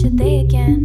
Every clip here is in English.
should they again?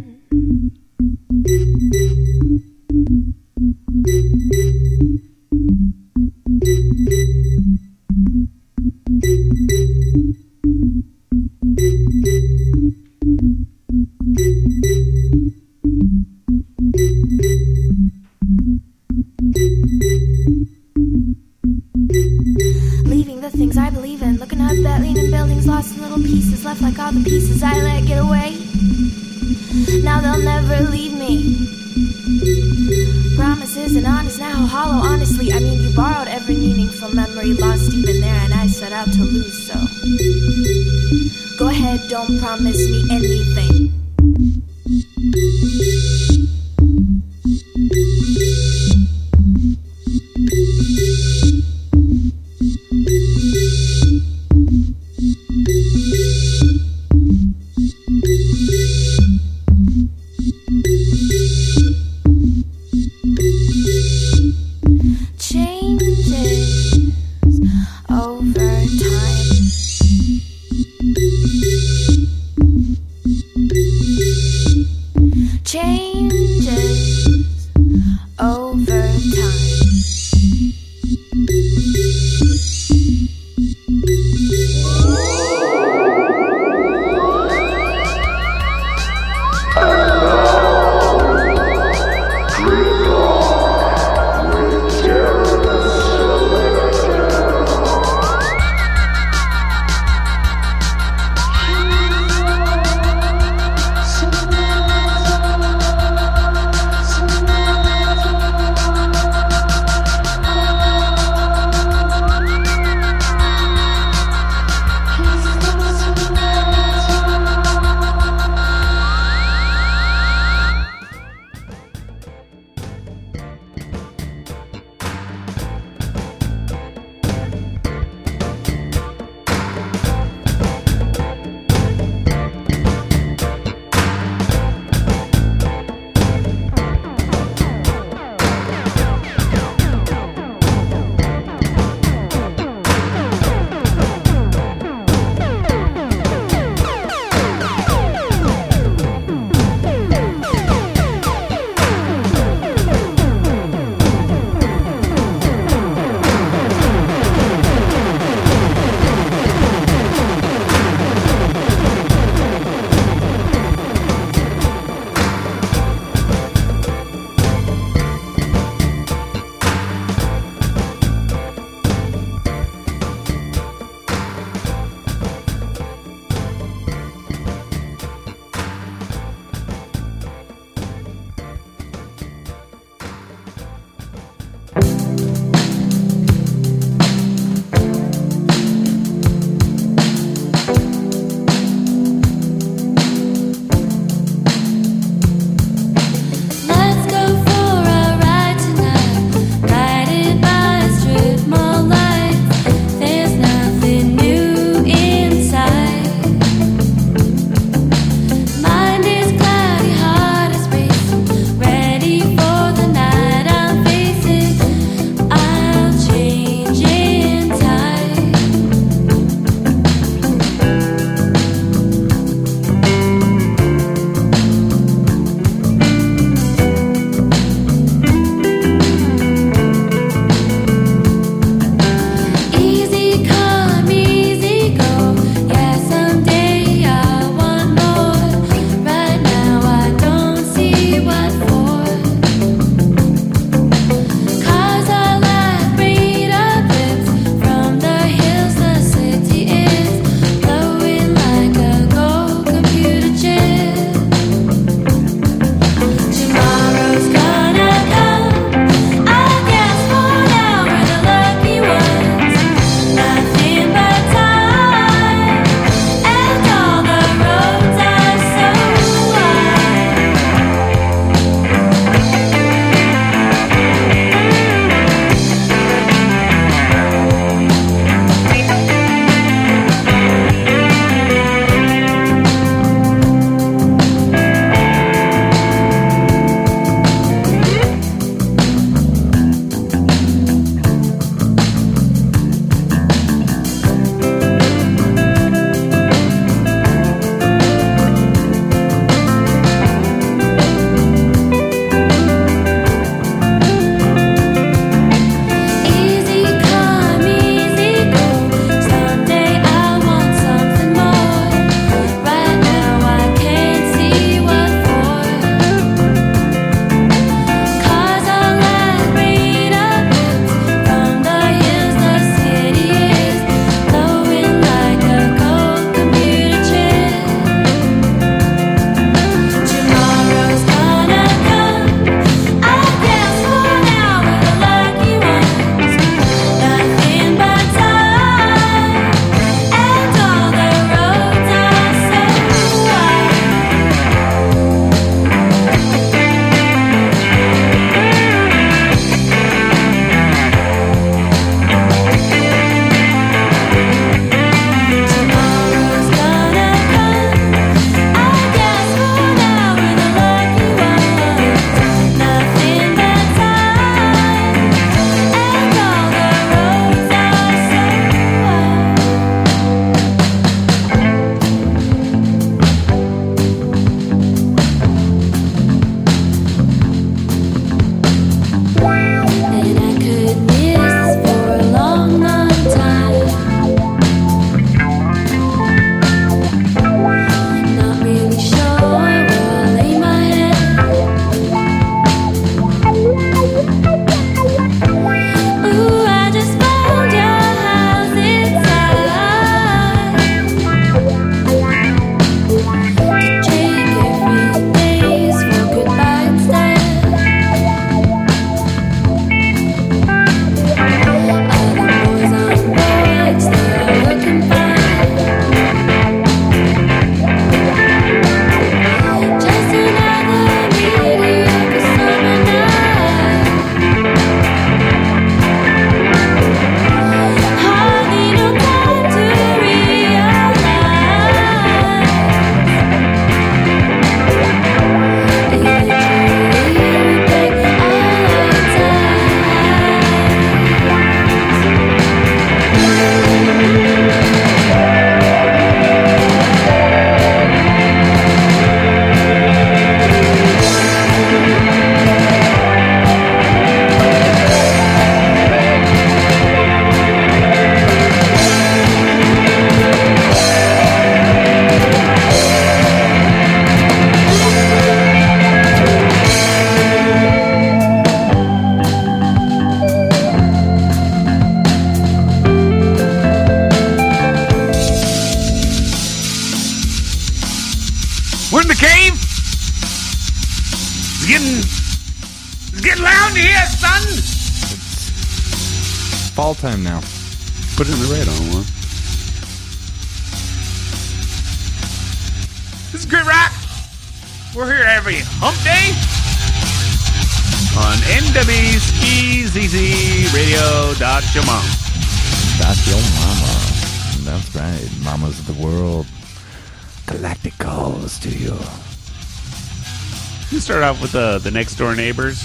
You with uh, the next door neighbors.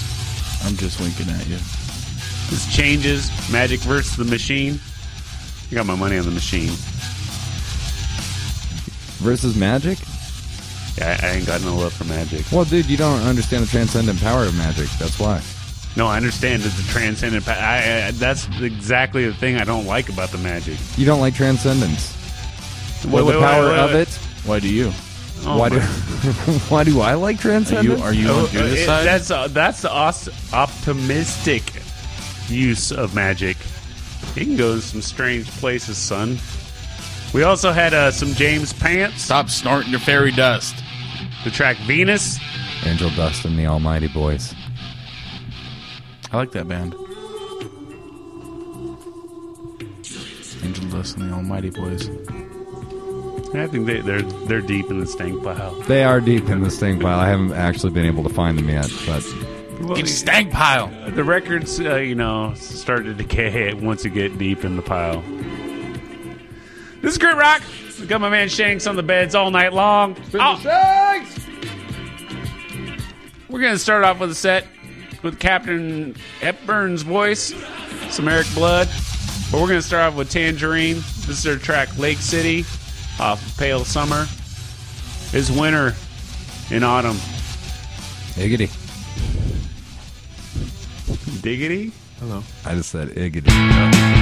I'm just winking at you. This changes Magic versus the Machine. I got my money on the Machine. Versus magic? Yeah, I, I ain't got no love for Magic. Well, dude, you don't understand the transcendent power of magic. That's why. No, I understand it's a transcendent. Pa- I, I, that's exactly the thing I don't like about the Magic. You don't like transcendence. Wait, Well, wait, the wait, power wait, of it. Why do you? Oh why my- do Why do I like Are you are you Oh, on Judas' it- side? That's uh, that's the os- optimistic use of magic. You can go to some strange places, son. We also had uh, some James Pants, Stop snorting your fairy dust. the track Venus. Angel Dust and the Almighty Boys. I like that band. Angel Dust and the Almighty Boys. I think they, they're they're deep in the stank pile. They are deep in the stink pile. I haven't actually been able to find them yet, but Get a stank pile. The records, uh, you know, start to decay once you get deep in the pile. This is Grit Rock. We got my man Shanks on the beds all night long. Oh. Shanks! We're going to start off with a set with Katherine Hepburn's voice, some Eric Blood. But we're going to start off with Tangerine. This is their track Lake City off of Pale Summer. is winter in autumn. iggity. Diggity? Hello. I just said iggity.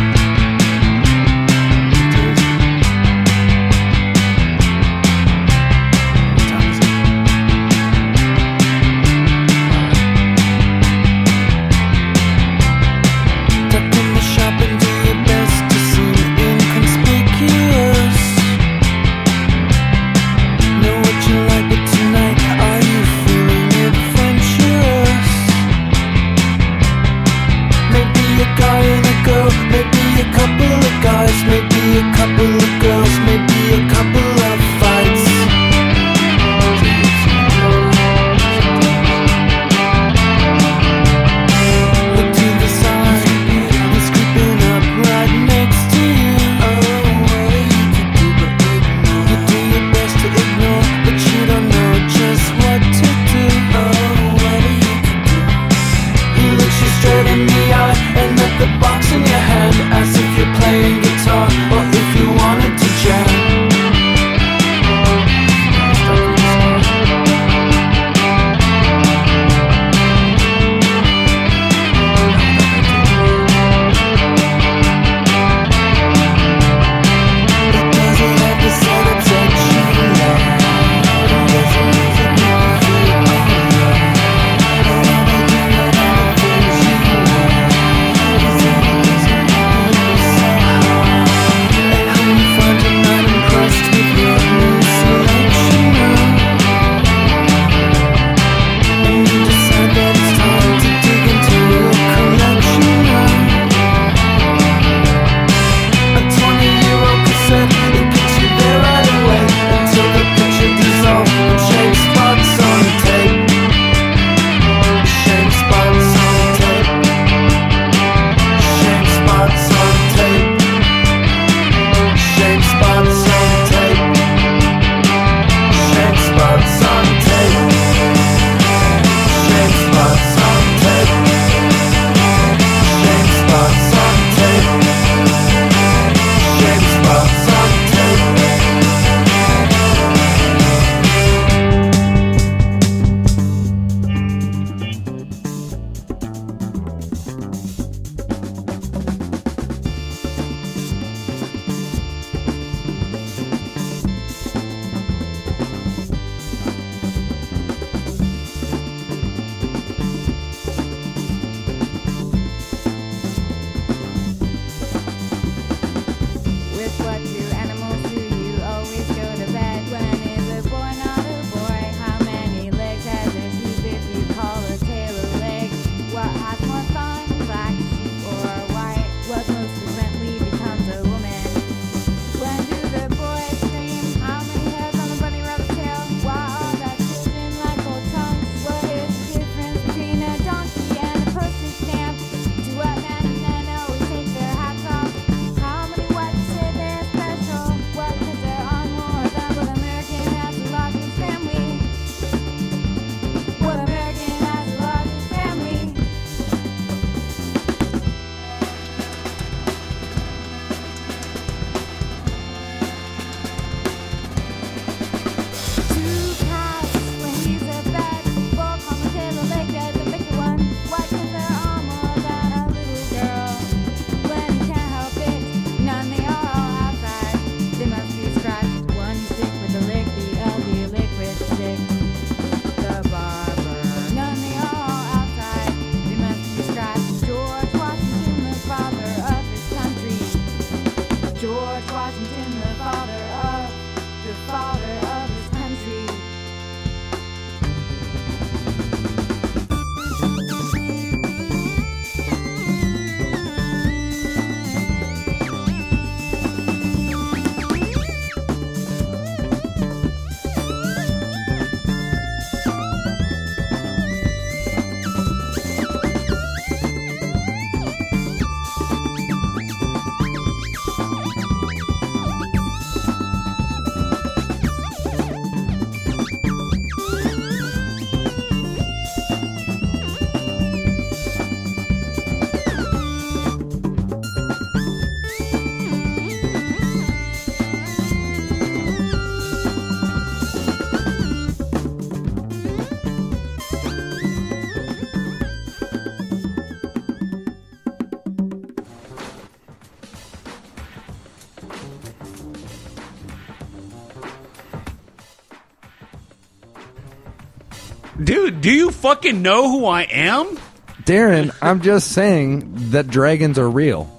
Fucking know who I am? Darren, I'm just saying that dragons are real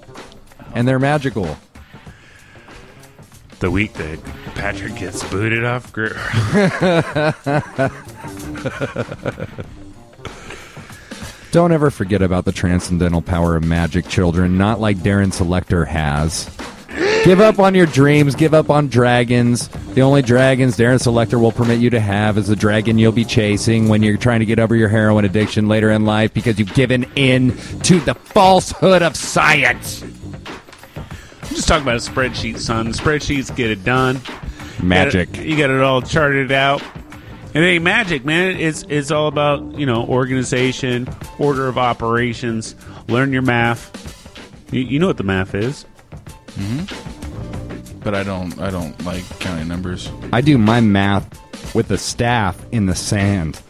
and they're magical. The week that Patrick gets booted off group. Don't ever forget about the transcendental power of magic, children, not like Darren Selector has. Give up on your dreams, give up on dragons. The only dragons Darren Selector will permit you to have is the dragon you'll be chasing when you're trying to get over your heroin addiction later in life because you've given in to the falsehood of science. I'm just talking about a spreadsheet, son. Spreadsheets get it done. Magic. You got it, you got it all charted out. It ain't magic, man. It's it's all about you know organization, order of operations. Learn your math. You, you know what the math is. Mm-hmm. But I don't. I don't like counting numbers. I do my math with the staff in the sand.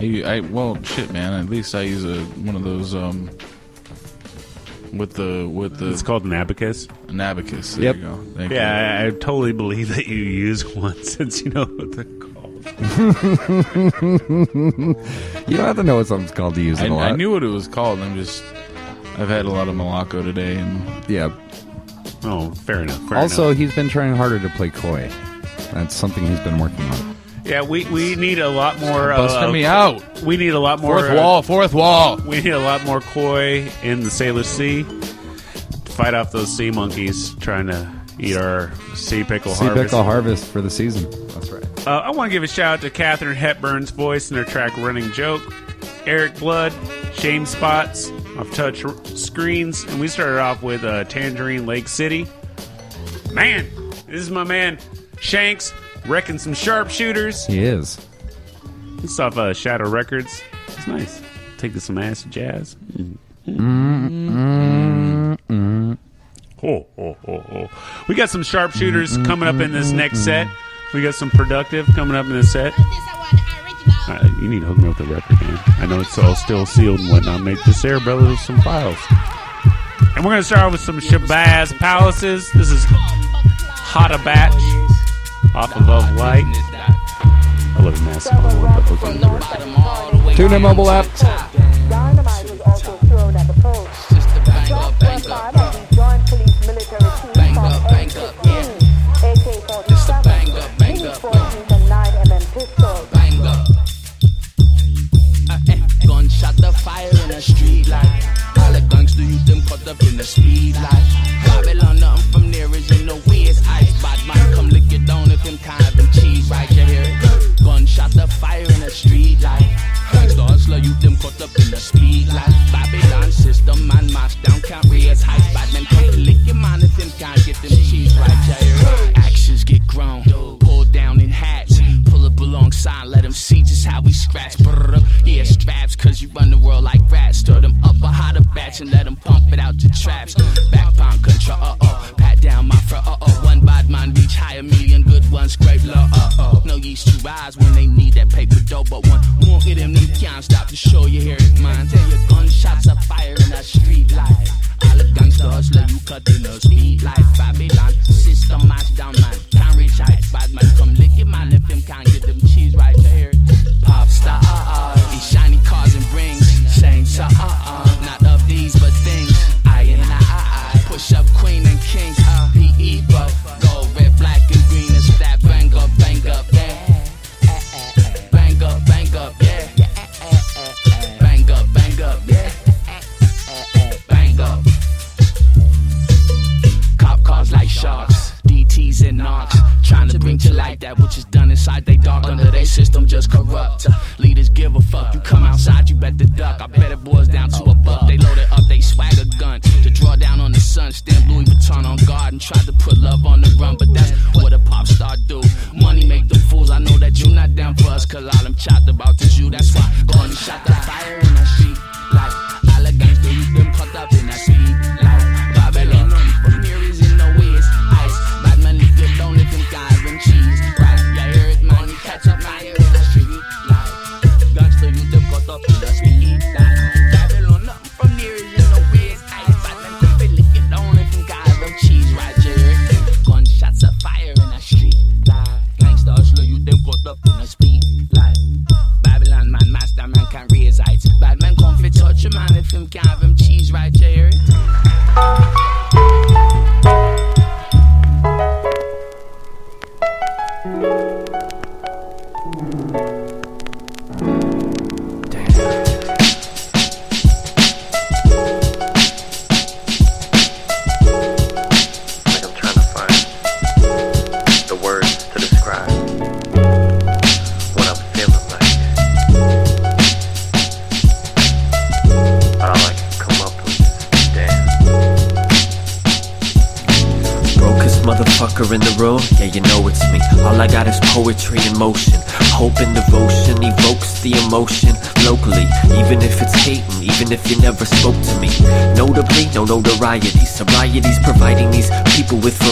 I, I well, shit, man. At least I use a one of those um with the with the It's called an abacus. an abacus. There Yep. you go. Thank you. Yeah, I, I totally believe that you use one since you know what they're called. You don't have to know what something's called to use it a lot. I knew what it was called. I'm just. I've had a lot of Malacco today, and Yeah. Oh, fair enough. fair Also, enough. he's been trying harder to play coy. That's something he's been working on. yeah, we, we need a lot more. busting Uh, me out. we need a lot more. Fourth uh, wall. Fourth wall. We need a lot more koi in the Sailor Sea to fight off those sea monkeys trying to eat our sea pickle Sea harvest. pickle harvest for the season. That's right. Uh, I want to give a shout out to Katherine Hepburn's voice in her track "Running Joke," Eric Blood, Shame Spots off touch screens, and we started off with uh, Tangerine Lake City. Man, this is my man Shanks wrecking some sharpshooters. He is. This off uh, Shadow Records. It's nice. Take to some acid jazz. Oh, oh, oh, oh. We got some sharpshooters coming up in this next set. We got some productive coming up in this set. Uh, you need to hook me up with the record, man. I know it's all still sealed and whatnot. Make the Sarah Brothers some files. And we're going to start off with some Shabazz Palaces. This is Hot a Batch off of Of Light. I love Massive. I want to hook me up with the record. Tune in mobile app. Dynamite was also thrown at the post. Shots were fired at the Joint Police Military the street light. All the gangster you them caught up in the speed light.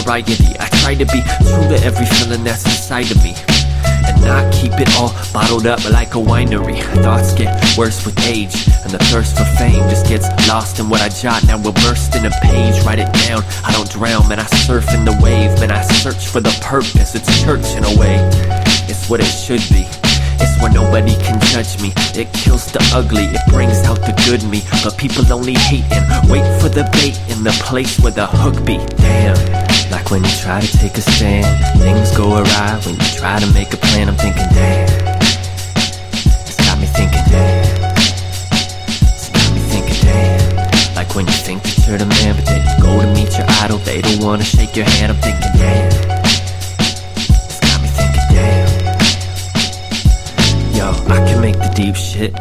I try to be true to every feeling that's inside of me. And not keep it all bottled up like a winery. Thoughts get worse with age, and the thirst for fame just gets lost in what I jot. Now we're burst in a page, write it down. I don't drown, man, I surf in the wave, man, I search for the purpose. It's church in a way, it's what it should be. It's where nobody can judge me. It kills the ugly, it brings out the good me. But people only hate and wait for the bait in the place where the hook be. Damn. When you try to take a stand, things go awry. When you try to make a plan, I'm thinking, damn. It's got me thinking, damn. It's got me thinking, damn. Like when you think that you're the man, but then you go to meet your idol, they don't wanna shake your hand. I'm thinking, damn. It's got me thinking, damn. Yo, I can make the deep shit.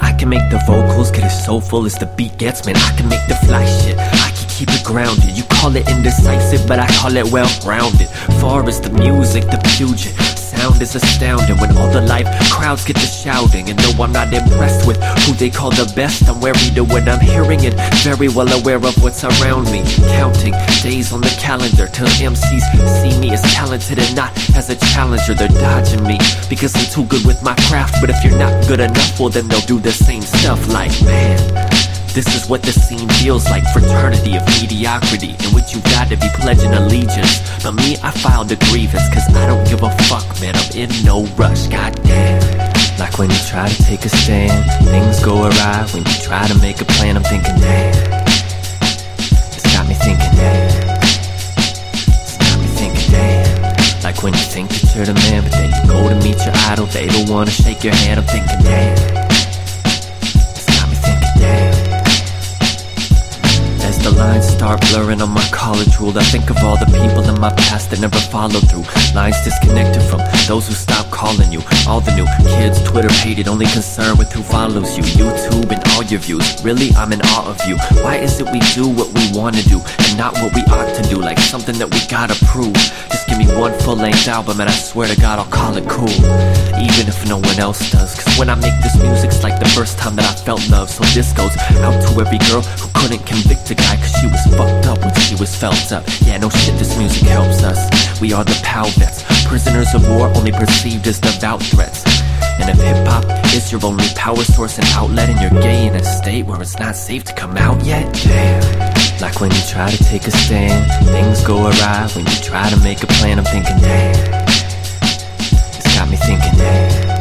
I can make the vocals get as soulful as the beat gets, man. I can make the fly shit. I keep it grounded. You call it indecisive, but I call it well rounded. Far as the music, the Puget sound is astounding when all the live crowds get to shouting. And though I'm not impressed with who they call the best, I'm wary to what I'm hearing and very well aware of what's around me. Counting days on the calendar till MCs see me as talented and not as a challenger. They're dodging me because I'm too good with my craft. But if you're not good enough, well, then they'll do the same stuff like, man. This is what the scene feels like fraternity of mediocrity, in which you gotta be pledging allegiance. But me, I filed a grievance, cause I don't give a fuck, man. I'm in no rush, goddamn. Like when you try to take a stand, things go awry. When you try to make a plan, I'm thinking, damn. It's got me thinking, damn. It's got me thinking, damn. Like when you think that you're the man, but then you go to meet your idol, they don't wanna shake your hand. I'm thinking, damn. It's got me thinking, damn. The lines start blurring on my college rule, I think of all the people in my past that never followed through. Lines disconnected from those who stopped calling you. All the new kids, Twitter hated, only concerned with who follows you. YouTube and all your views. Really, I'm in awe of you. Why is it we do what we wanna do and not what we ought to do? Like something that we gotta prove. Give me one full length album and I swear to God I'll call it cool. Even if no one else does. Cause when I make this music, it's like the first time that I felt love. So this goes out to every girl who couldn't convict a guy cause she was fucked up when she was felt up. Yeah, no shit, this music helps us. We are the POW vets, prisoners of war, only perceived as devout threats. And if hip hop is your only power source and outlet, and you're gay in a state where it's not safe to come out yet, damn. Like when you try to take a stand, things go awry. When you try to make a plan, I'm thinking, damn. It's got me thinking, damn.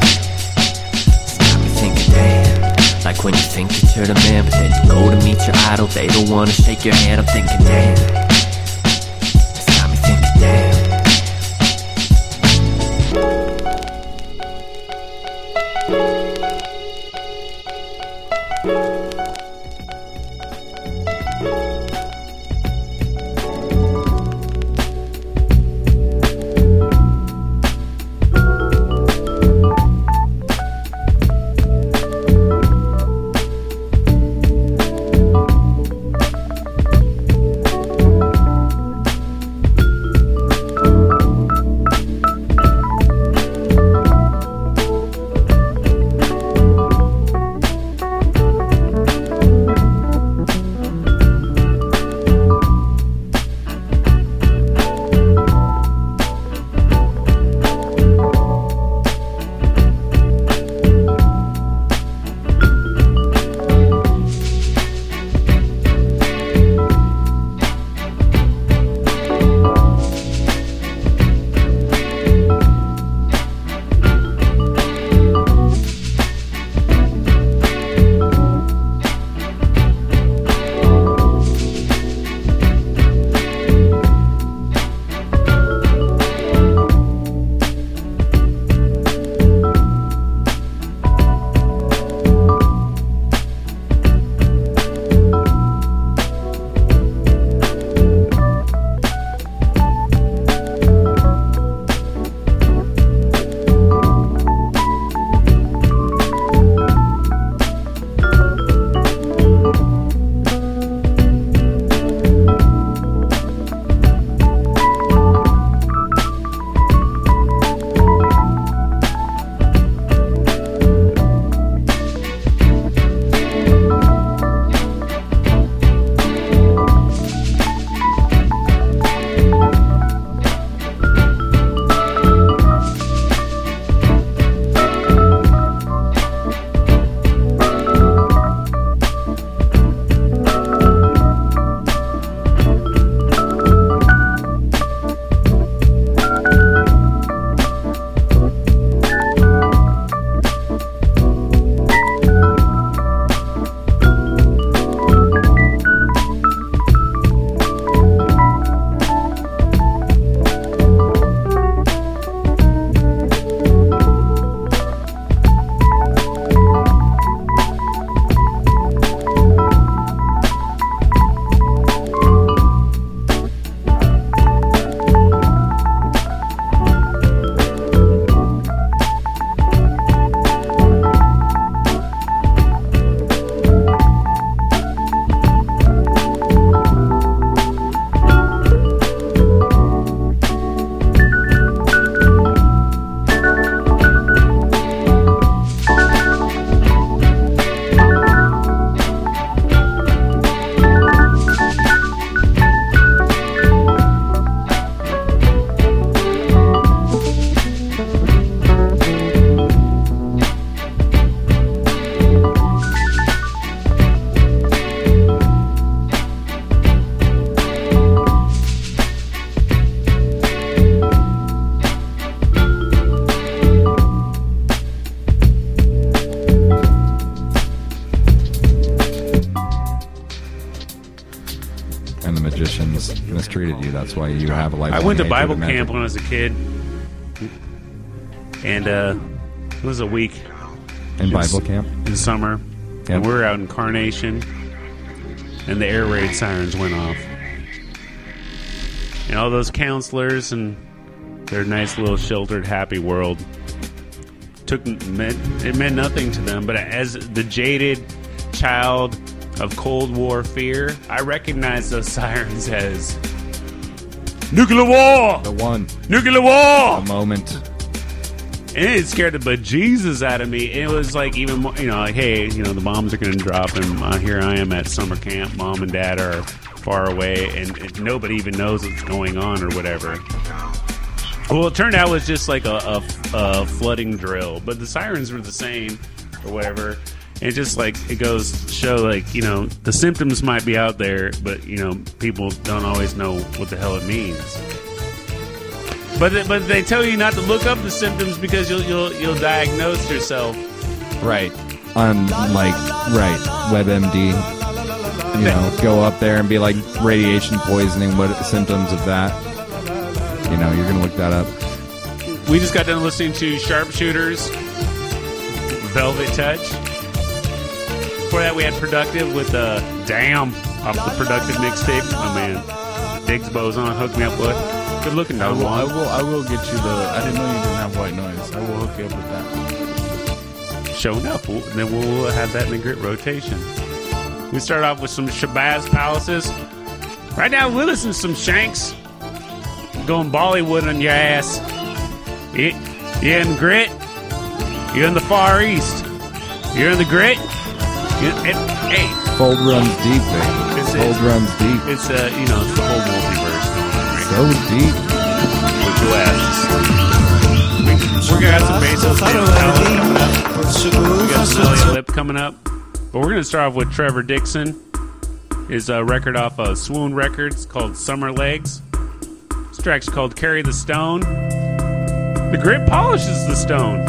It's got me thinking, damn. Like when you think that you're the man, but then you go to meet your idol, they don't wanna shake your hand. I'm thinking, damn. That's why you have a life. I went to Bible camp when I was a kid, and uh, it was a week in Bible camp. in summer, Yep. and we were out in Carnation, and the air raid sirens went off, and all those counselors and their nice little sheltered, happy world took meant it meant nothing to them. But as the jaded child of Cold War fear, I recognized those sirens as nuclear war, The one, nuclear war. The moment. And it scared the bejesus out of me. It was like even more, you know, like, hey, you know, the bombs are going to drop, and uh, here I am at summer camp. Mom and dad are far away, and, and nobody even knows what's going on or whatever. Well, it turned out it was just like a, a, a flooding drill, but the sirens were the same or whatever. And it just like it goes to show like you know the symptoms might be out there, but you know people don't always know what the hell it means. But but they tell you not to look up the symptoms because you'll you'll you'll diagnose yourself. Right. On like right WebMD. You know, go up there and be like radiation poisoning. What symptoms of that? You know, you're gonna look that up. We just got done listening to Sharpshooters, Velvet Touch. Before that, we had Productive with uh, Damn off the Productive mixtape. Oh man, Diggs Boson hooked me up with. Good looking I dog. will, I will, I will get you the. I didn't know you didn't have white noise. I will hook you up with that. showing up. We'll, then we'll have that in the grit rotation. We start off with some Shabazz Palaces. Right now, we're listening to some Shanks going Bollywood on your ass. You, you in grit? You're in the Far East. You're in the grit? You, it, hey, Fold runs deep, baby. It's- Fold it's- runs deep. it's uh, you know, it's the whole multiverse going on right So deep. now with your asses. We're gonna have some Bezos David Palace coming up. We got Celia Lip coming up. But we're going to start off with Trevor Dixon. His uh, record off of Swoon Records called Summer Legs. This track's called Carry the Stone. The grit polishes the stone.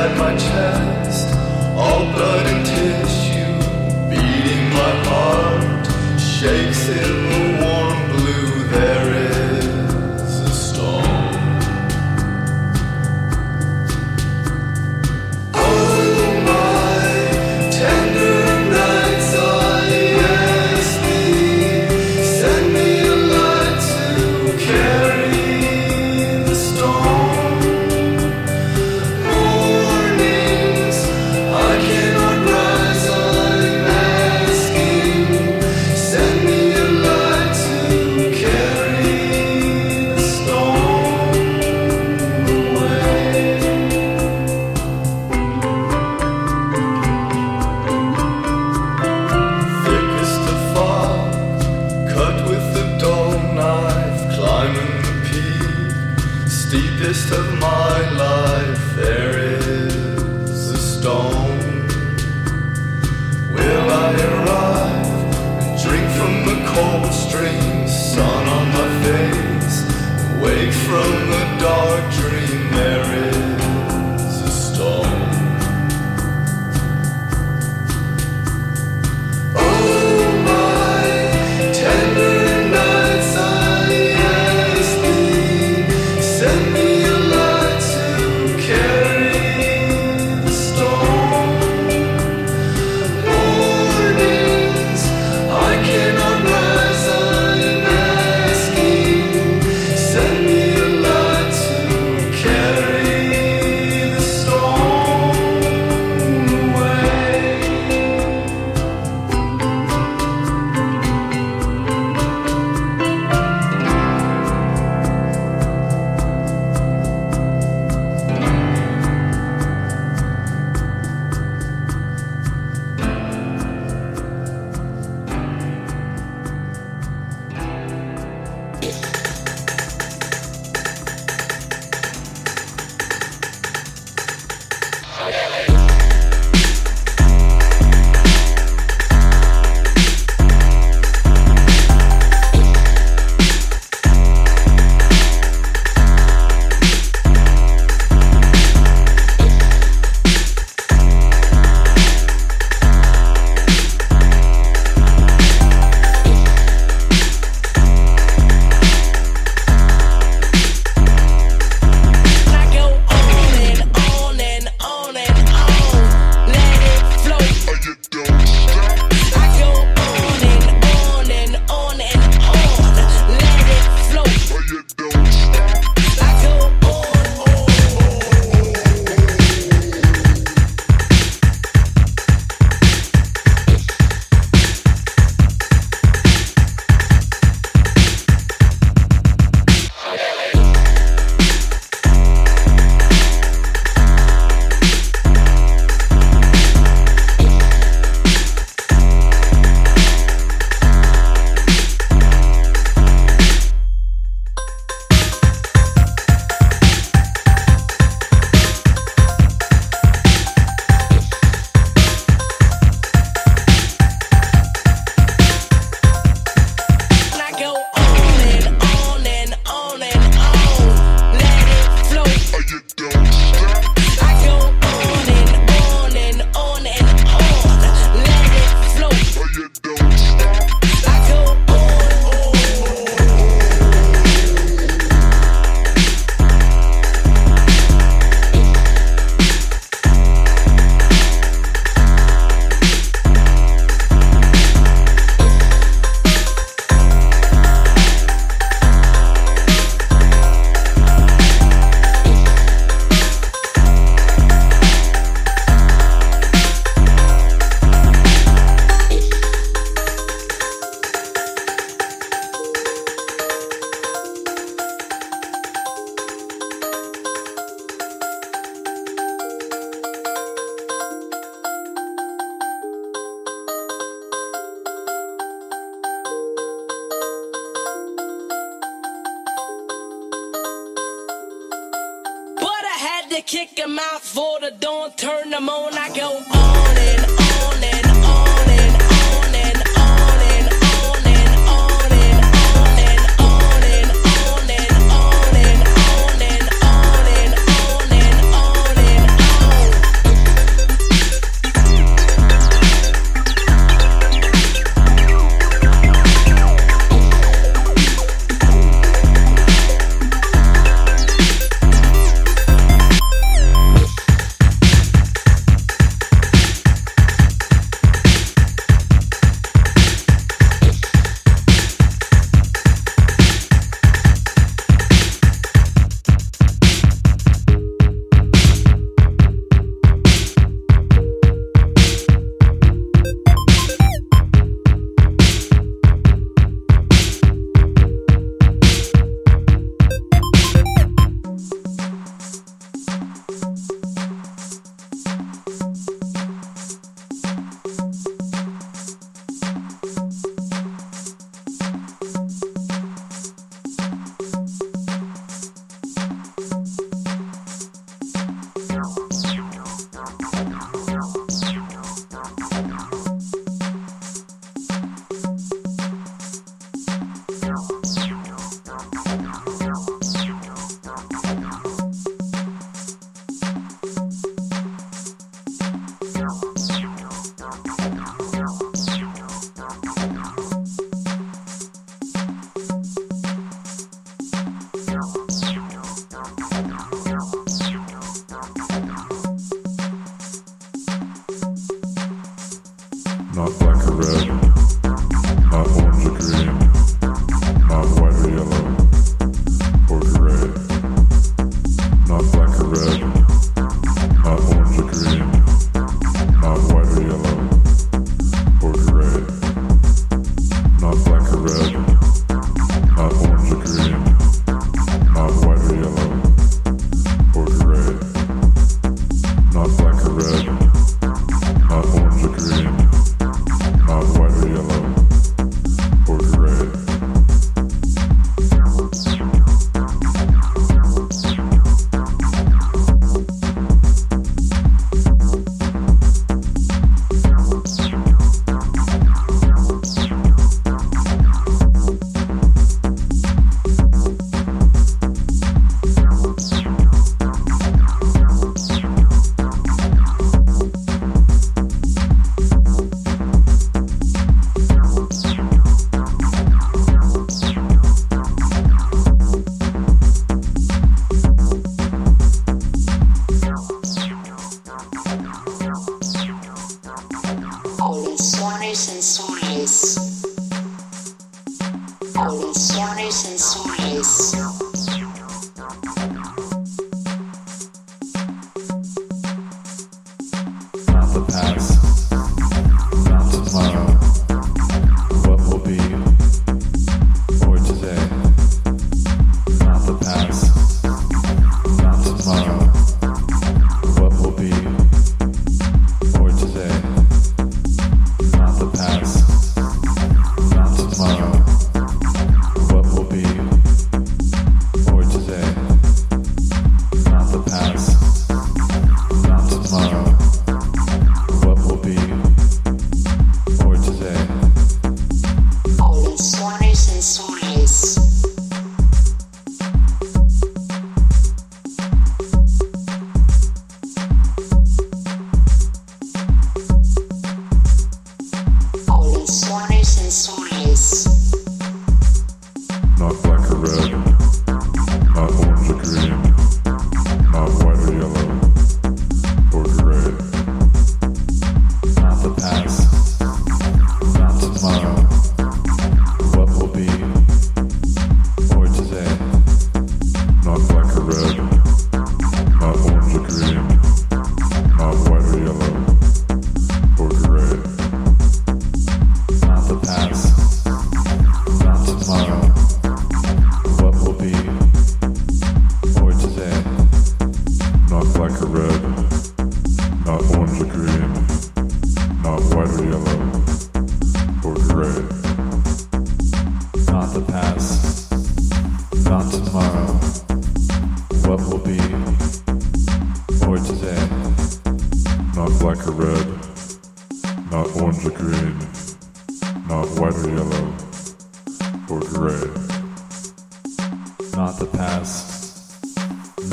Inside my chest, all blood and tissue, beating my heart, shakes in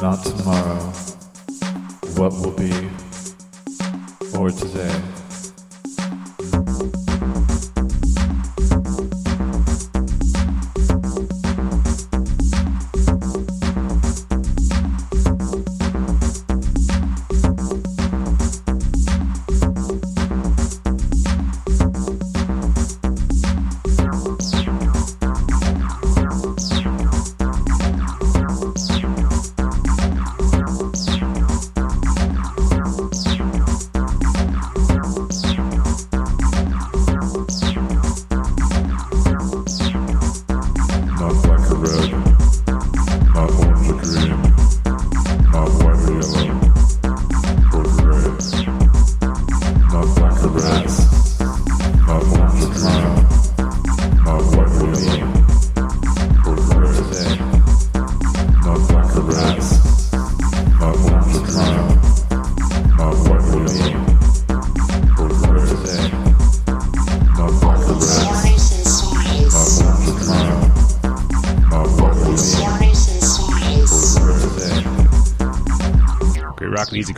not tomorrow. What will be, or today.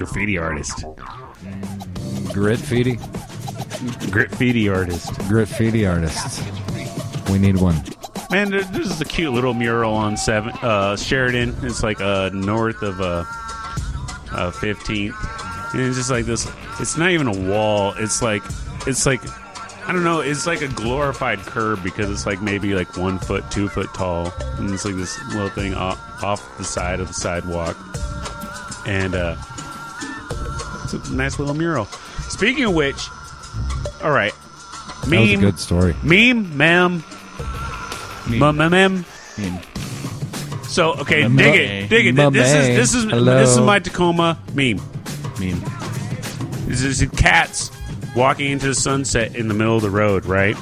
Graffiti artist. Graffiti? Graffiti artist. Graffiti artists. We need one. Man, there, this is a cute little mural on seven uh, Sheridan. It's like uh, north of uh, uh, 15th, and it's just like this. It's not even a wall. It's like it's like I don't know. It's like a glorified curb because it's like maybe like one foot, two foot tall, and it's like this little thing off, off the side of the sidewalk, and uh, it's a nice little mural. Speaking of which, all right, That was a good story. Meme, ma'am. Mem, mem, mem. So okay, dig it, dig it. This is this is Hello. this is my Tacoma meme. Meme. This is cats walking into the sunset in the middle of the road, right?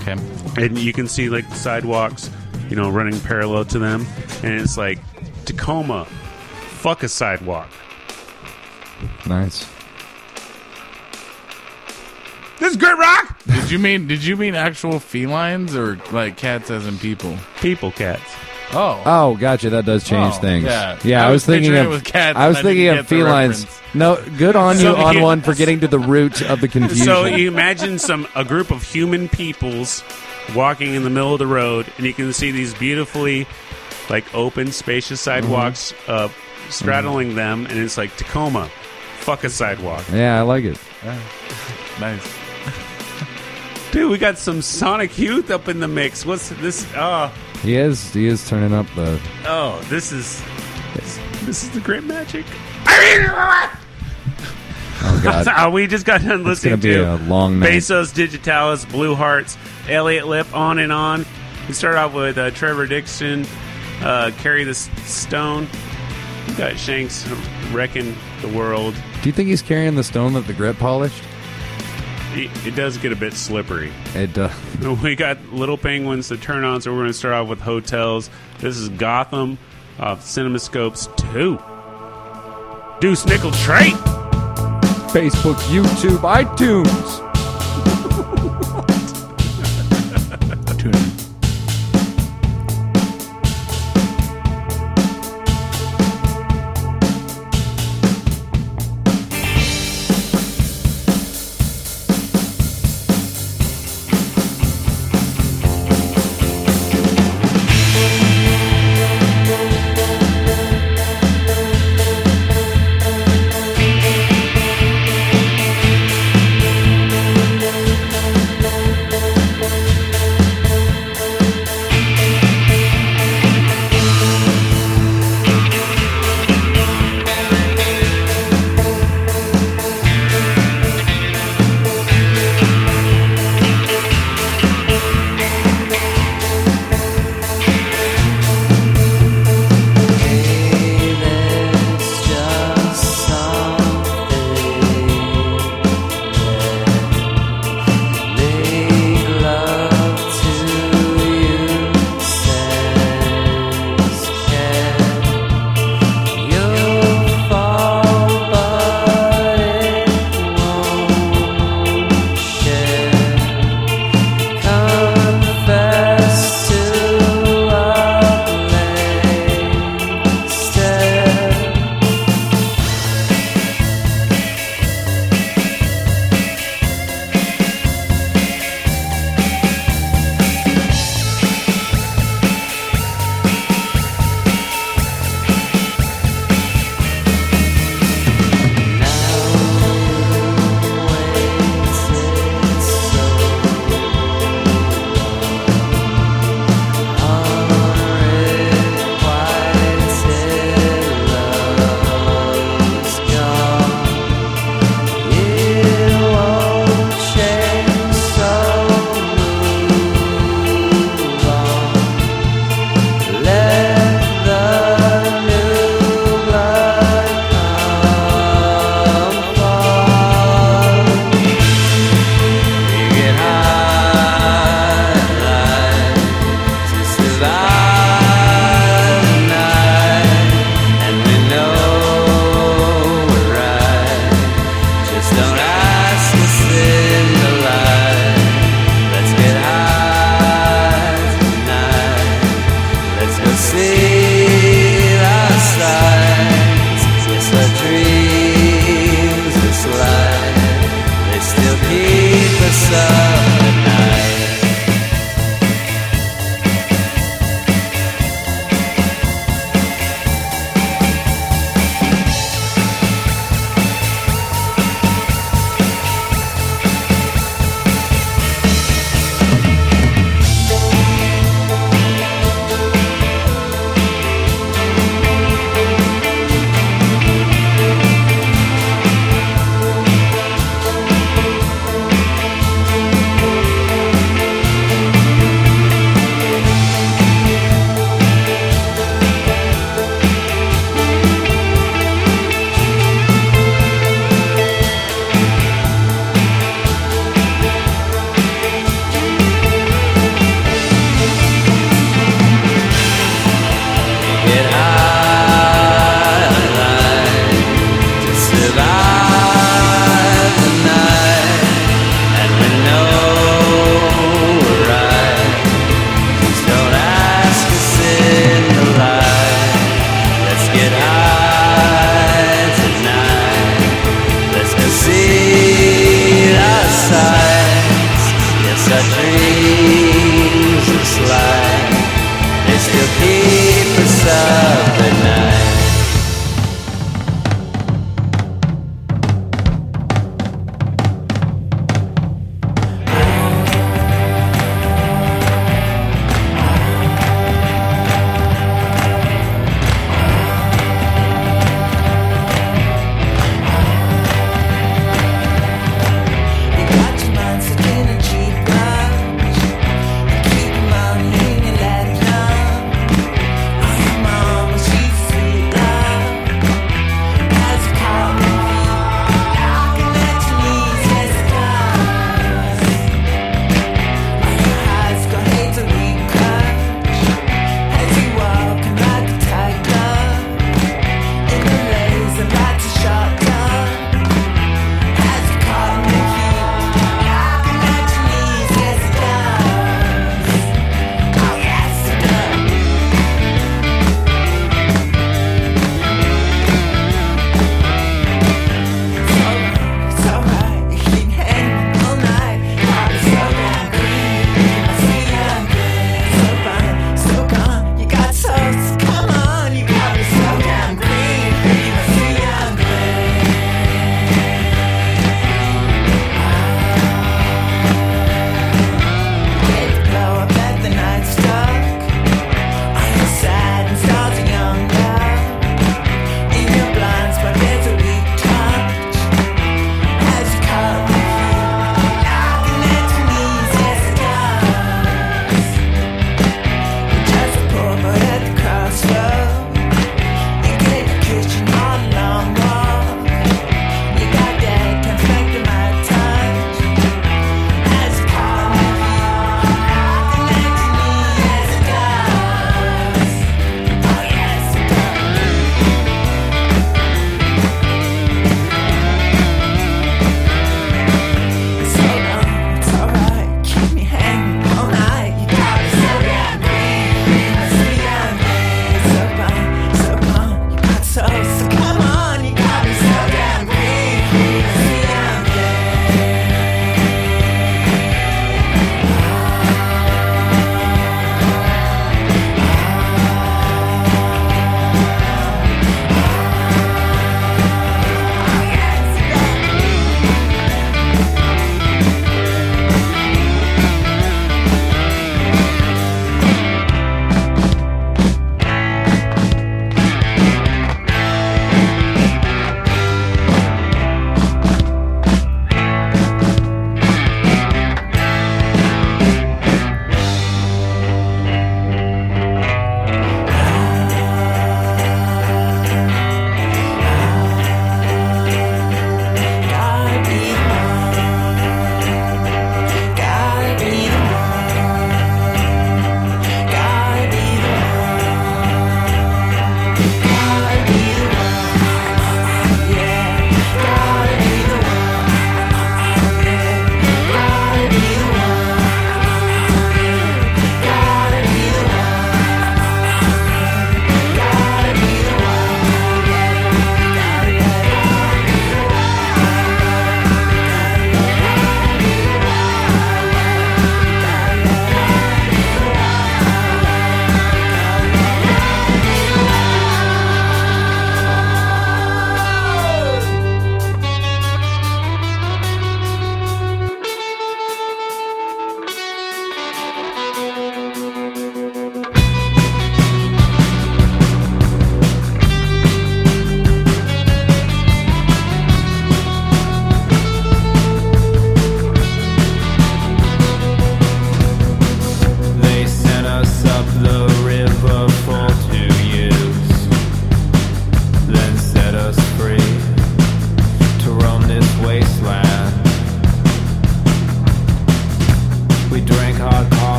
Okay. And you can see like the sidewalks, you know, running parallel to them, and it's like Tacoma, fuck a sidewalk. Nice. This is Grit Rock. Did you mean did you mean actual felines or like cats as in people? People cats. Oh. Oh, gotcha. That does change Oh, things. yeah. Yeah, I I, was was thinking picturing of with cats I was and I thinking didn't of get the felines. reference. No, good on you on you- one for getting to the root of the confusion. So you imagine some a group of human peoples walking in the middle of the road, and you can see these beautifully, like open, spacious sidewalks uh, straddling them, and it's like Tacoma, fuck a sidewalk. yeah, I like it. Nice. Dude, we got some Sonic Youth up in the mix. What's this? Oh, He is he is turning up the oh, this is this is the great magic. Oh god. Oh, we just got done It's listening be to a long night. Bezos, Digitalis, Blue Hearts, Elliot Lip, on and on. We start off with uh, Trevor Dixon, uh, Carry the Stone. We got Shanks wrecking the world. Do you think he's carrying the stone that the grit polished? It, it does get a bit slippery. It uh, We got Little Penguins to turn on, so we're going to start off with Hotels. This is Gotham off CinemaScopes 2. Deuce Nickel Trait. Facebook, YouTube, iTunes.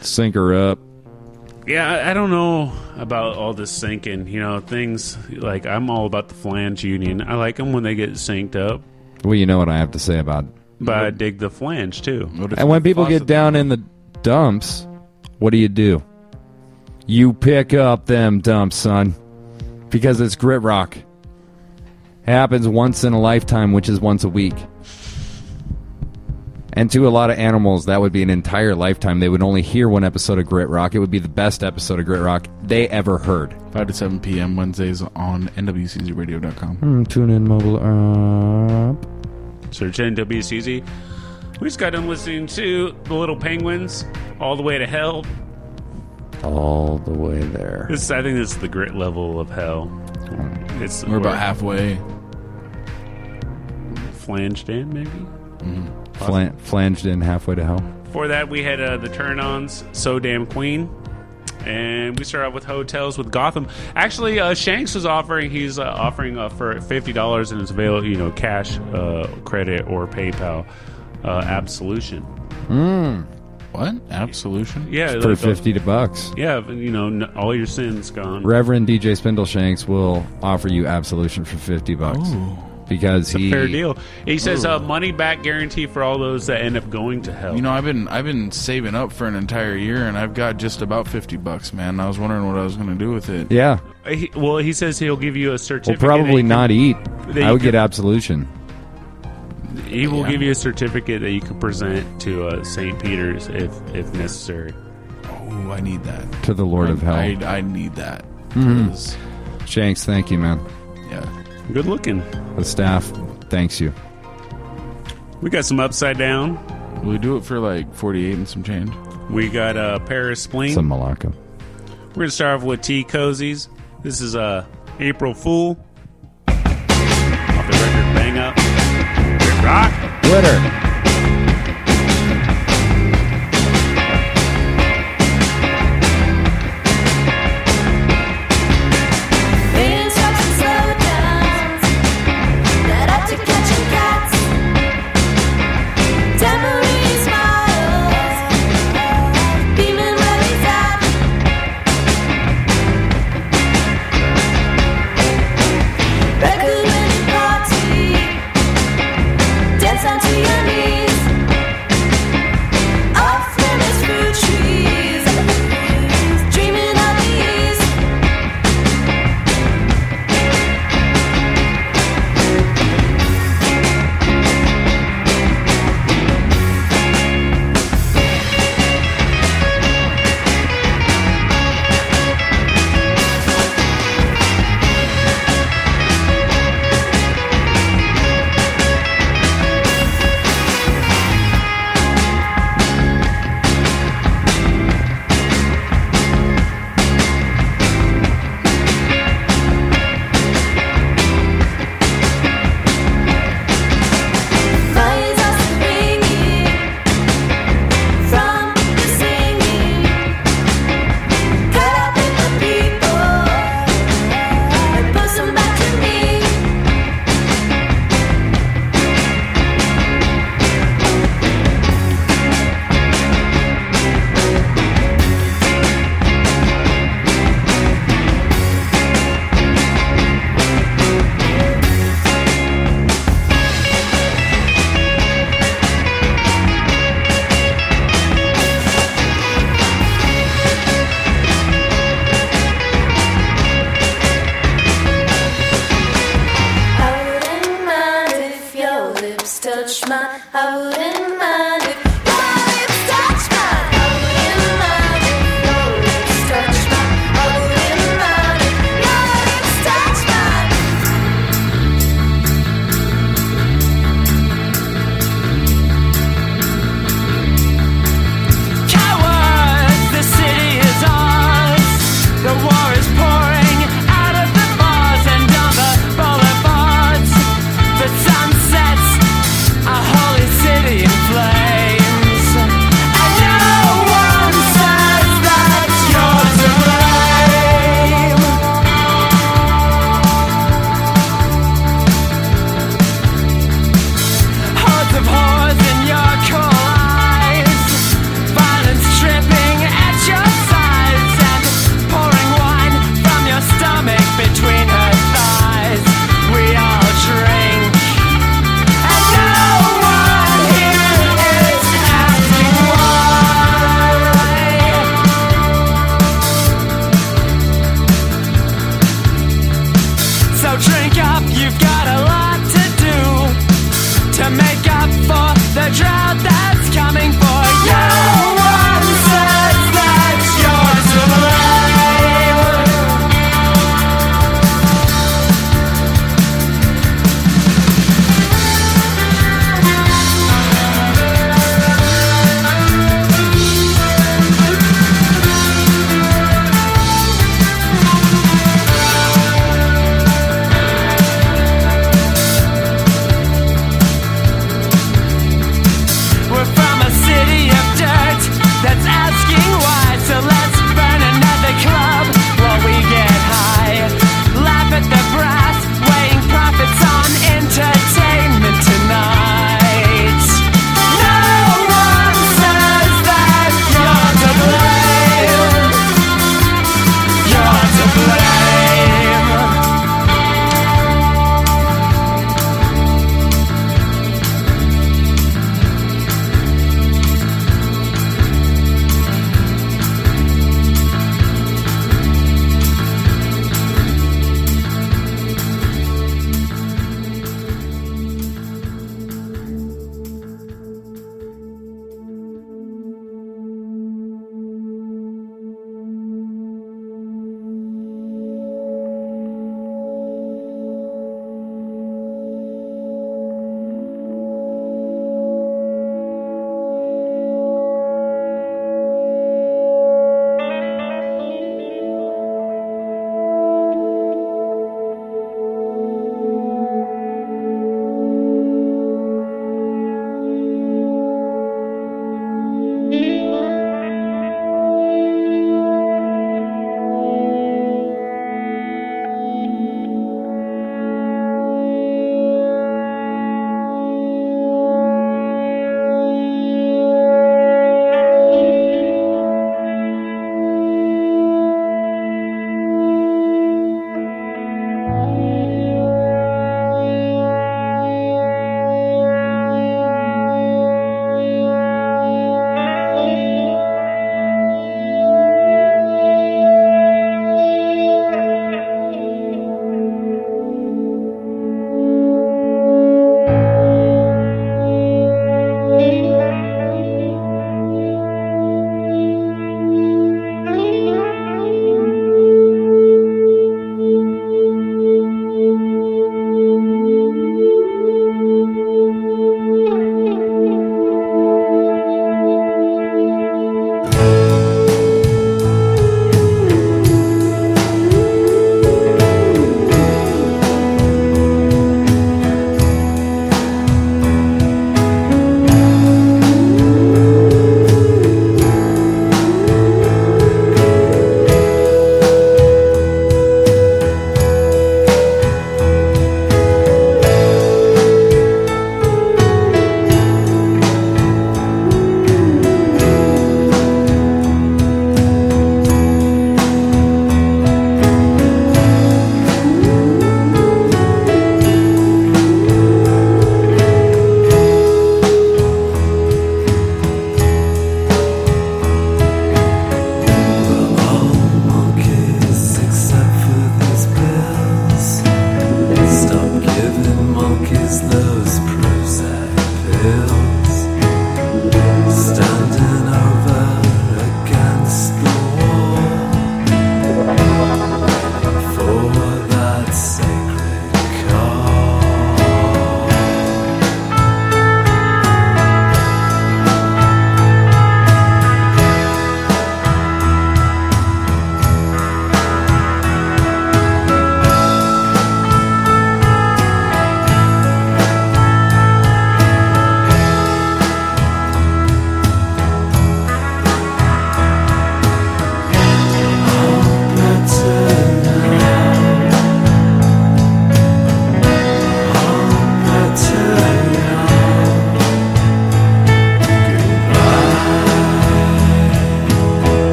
Sync her up. Yeah, I- I don't know about all this sinking. You know, things like I'm all about the flange union. I like them when they get synced up, Well, you know what I have to say about. but I dig the flange too. And when people get down in the dumps, what do you do? You pick up them dumps, son, because it's grit rock. happens once in a lifetime, which is once a week. And to a lot of animals, that would be an entire lifetime. They would only hear one episode of Grit Rock. It would be the best episode of Grit Rock they ever heard. 5 to 7 p.m. Wednesdays on nwczradio.com. Hmm, TuneIn mobile app. Search NWCZ. We just got done listening to The Little Penguins, All the Way to Hell. All the way there. This, I think this is the grit level of hell. It's We're about halfway. flanged in, maybe. Flan- flanged in halfway to hell. Before that, we had uh, the Turn Ons, So Damn Queen. And we start out with hotels with Gotham. Actually, uh, Shanks was offering. He's uh, offering uh, for fifty dollars, and it's available. You know, cash, uh, credit, or PayPal. Uh, absolution. Mm. What? Absolution? Yeah, For like, uh, 50 bucks. Yeah, you know, n- all your sins gone. Reverend DJ Spindleshanks will offer you absolution for 50 bucks. Because It's a he. fair deal. He says a uh, money back guarantee for all those that end up going to hell. You know, I've been I've been saving up for an entire year, and I've got just about fifty bucks, man. I was wondering what I was going to do with it. Yeah. Uh, he, well, he says he'll give you a Will certificate. probably that you not can- eat. I would can- get absolution. He will Yeah. give you a certificate that you can present to uh, St. Peter's if if necessary. Oh, I need that. To the Lord I, of Hell. I, I need that. Mhm. 'Cause, Shanks, thank you, man. Yeah. Good looking. The staff thanks you. We got some upside down. We do it for like forty-eight and some change? We got uh, Paris Spleen. Some Malacca. We're gonna start off with Tea Cozies. This is uh, April Fool. Off the record, bang up. Good rock. Glitter.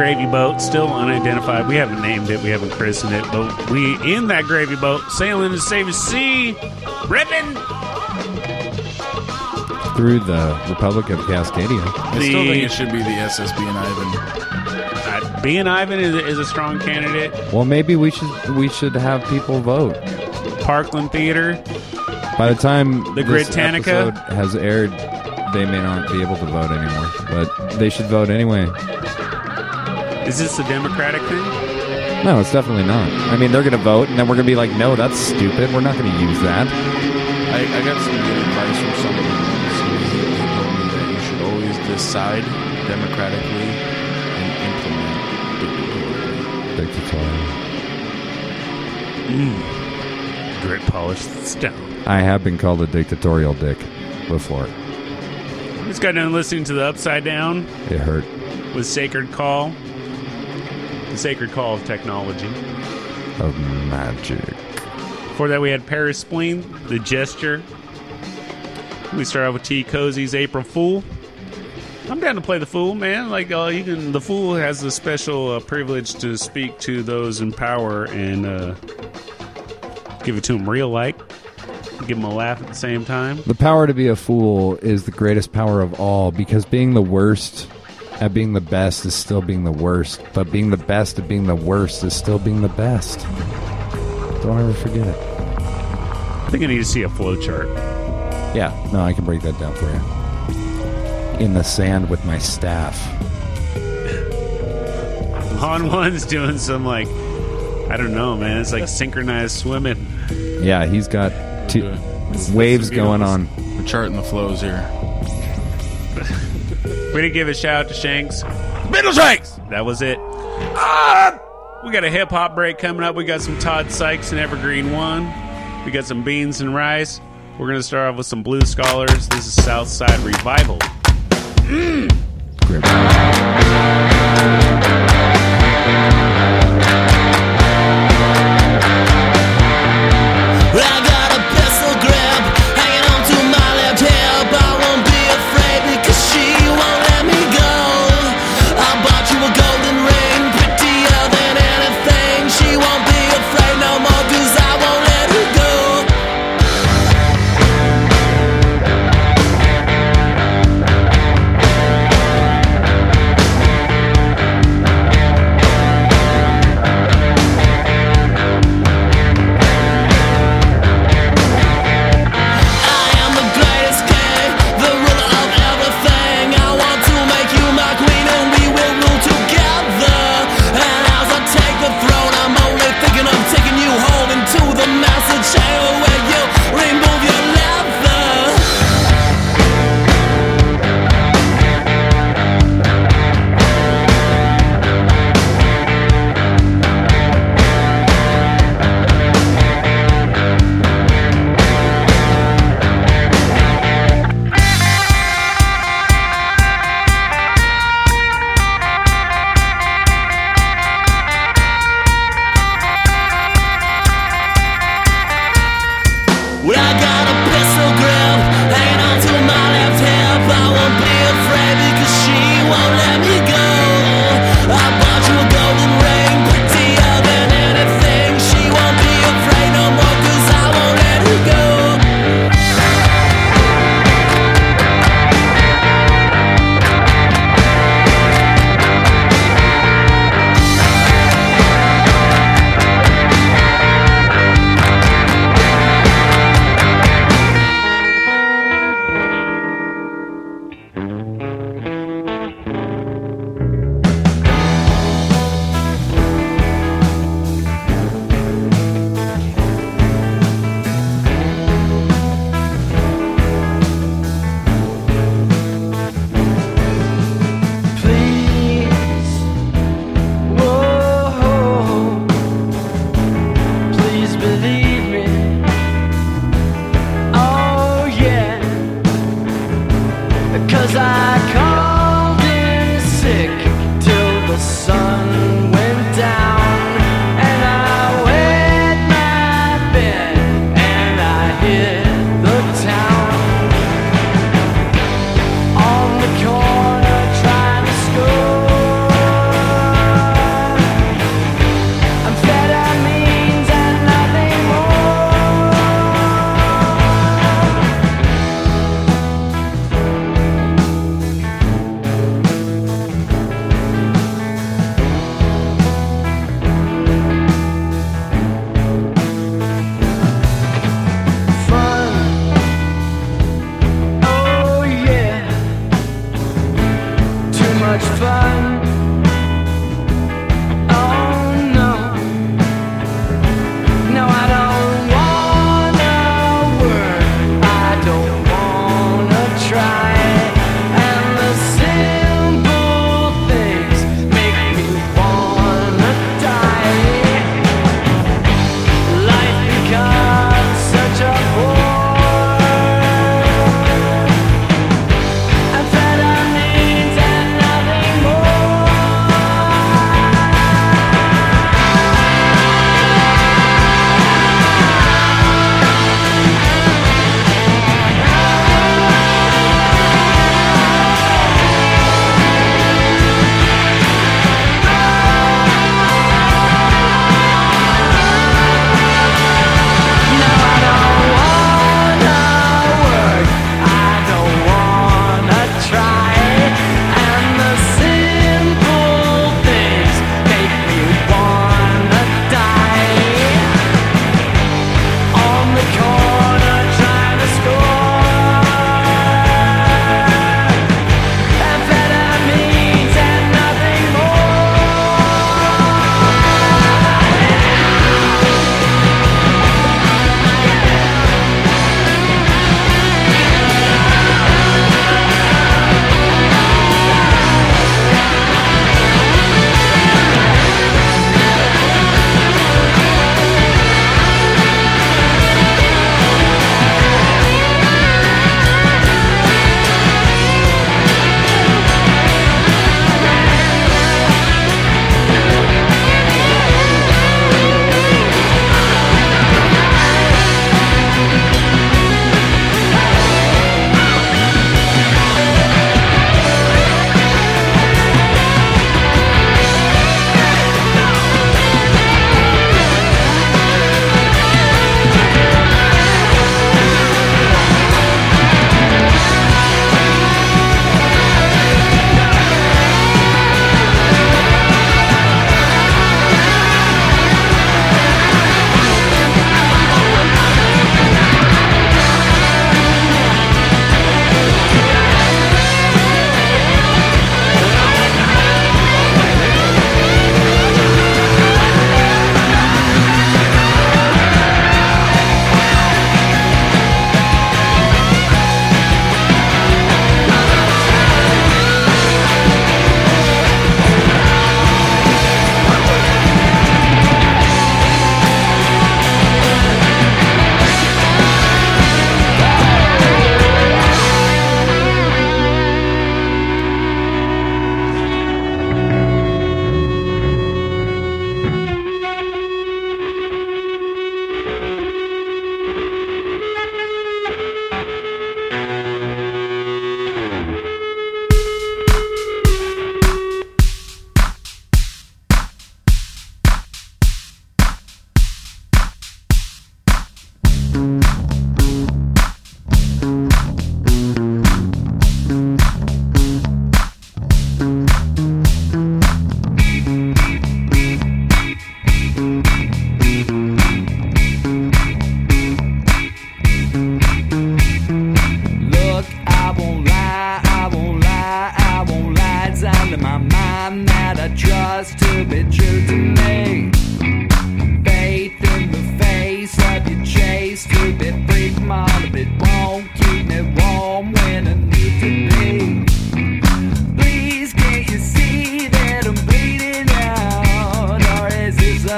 Gravy boat, still unidentified. We haven't named it, we haven't christened it, but we in that gravy boat, sailing to save the sea, ripping. Through the Republic of Cascadia. I still think it should be the SSB and Ivan. Uh, being Ivan is, is a strong candidate. Well, maybe we should we should have people vote. Parkland Theater. By the time The this Britannica? has aired, they may not be able to vote anymore, but they should vote anyway. Is this a Democratic thing? No, it's definitely not. I mean, they're going to vote, and then we're going to be like, "No, that's stupid. We're not going to use that." I, I got some good advice from somebody once. He he told me that you should always decide democratically and implement dictatorially. Dictatorial. Mm. Grit polished stone. I have been called a dictatorial dick before. Just got done listening to the Upside Down It hurt. with Sacred Call. Sacred Call of Technology. Of magic. Before that, we had Paris Spleen, The Gesture. We start off with T. Cozy's April Fool. I'm down to play the Fool, man. Like, uh, you can. The Fool has the special uh, privilege to speak to those in power and uh, give it to them real like. Give them a laugh at the same time. The power to be a fool is the greatest power of all because being the worst at being the best is still being the worst, but being the best at being the worst is still being the best. Don't ever forget it. I think I need to see a flow chart. Yeah, no, I can break that down for you. In the sand with my staff. Han One's doing some, like, I don't know, man. It's like synchronized swimming. Yeah, he's got two waves going on. We're charting the flows here. We didn't give a shout out to Shanks. Middle Shanks! That was it. Ah! We got a hip hop break coming up. We got some Todd Sykes and Evergreen One. We got some beans and rice. We're going to start off with some Blue Scholars. This is Southside Revival. I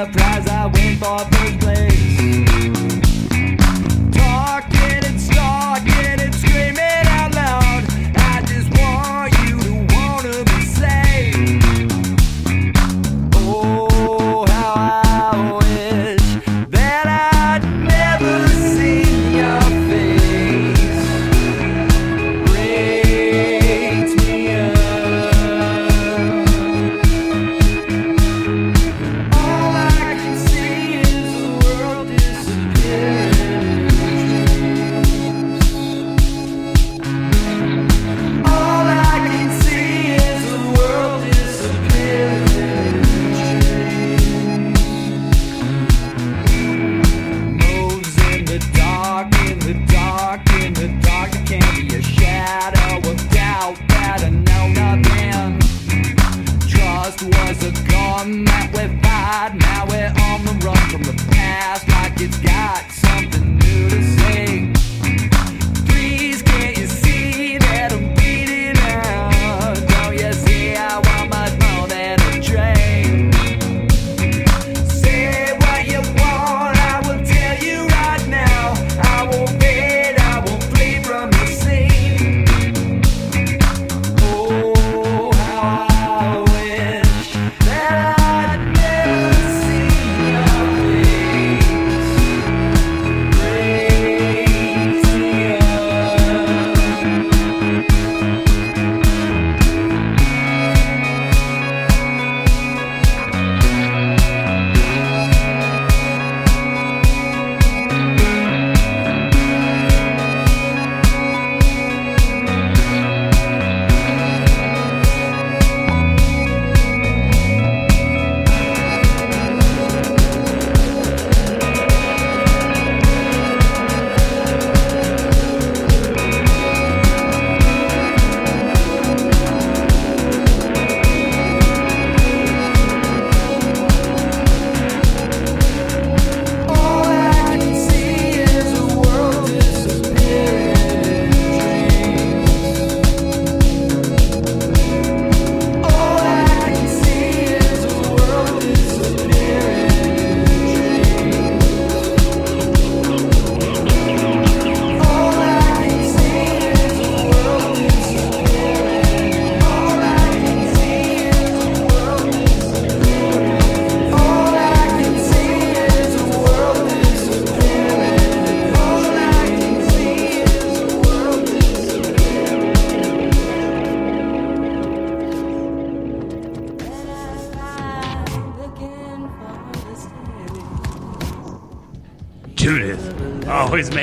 it surprise I went for first place?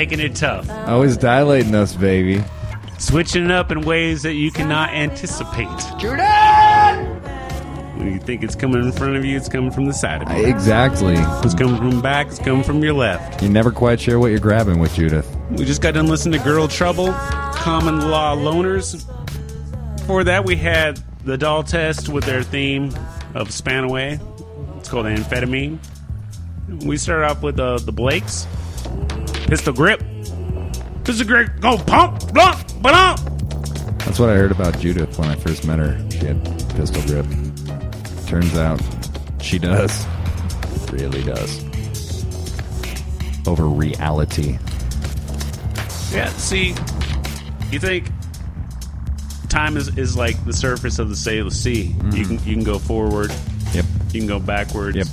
Making it tough. Always dilating us, baby. Switching it up in ways that you cannot anticipate. Judith! When you think it's coming in front of you, it's coming from the side of you. Exactly. It's coming from the back, it's coming from your left. You're never quite sure what you're grabbing with Judith. We just got done listening to Girl Trouble, Common Law Loners. Before that, we had the doll test with their theme of Spanaway. It's called Amphetamine. We started off with uh, the Blakes, Pistol Grip. Pistol Grip, go pump, blunt, blunt. That's what I heard about Judith when I first met her. She had pistol grip. Turns out she does. Really does. Over reality. Yeah, see, you think time is, is like the surface of the sea. You mm-hmm. can you can go forward. Yep. You can go backwards. Yep.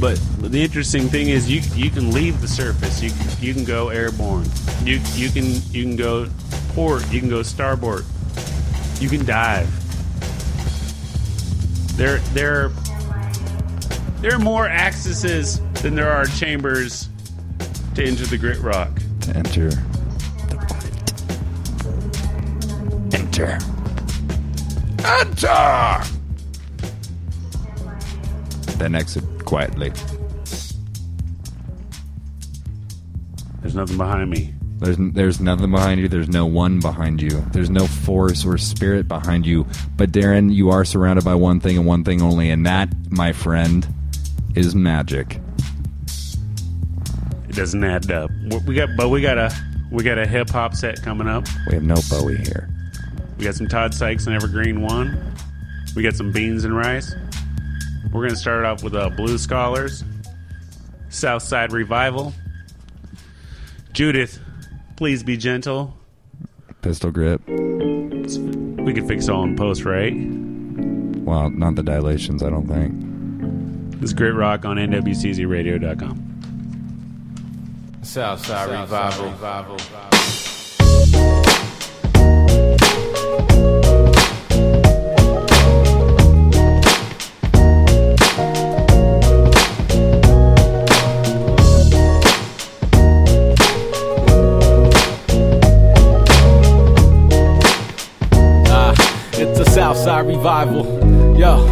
But the interesting thing is you you can leave the surface. You can, you can go airborne. You you can you can go port. You can go starboard. You can dive. There there there are more accesses than there are chambers to enter the grit rock. To enter Enter. Enter! Then exit quietly. There's nothing behind me. There's there's nothing behind you. There's no one behind you. There's no force or spirit behind you But Darren, you are surrounded by one thing and one thing only, and that, my friend, is magic. It doesn't add up. We got, but we got a we got a hip hop set coming up. We have no Bowie here. We got some Todd Sykes and Evergreen One. We got some beans and rice. We're gonna start off with uh, Blue Scholars, Southside Revival. Judith, please be gentle. Pistol grip. We could fix all in post, right? Well, not the dilations, I don't think. This is Grit Rock on NWCZRadio.com. Southside Revival. Ah, Southside revival. Yo.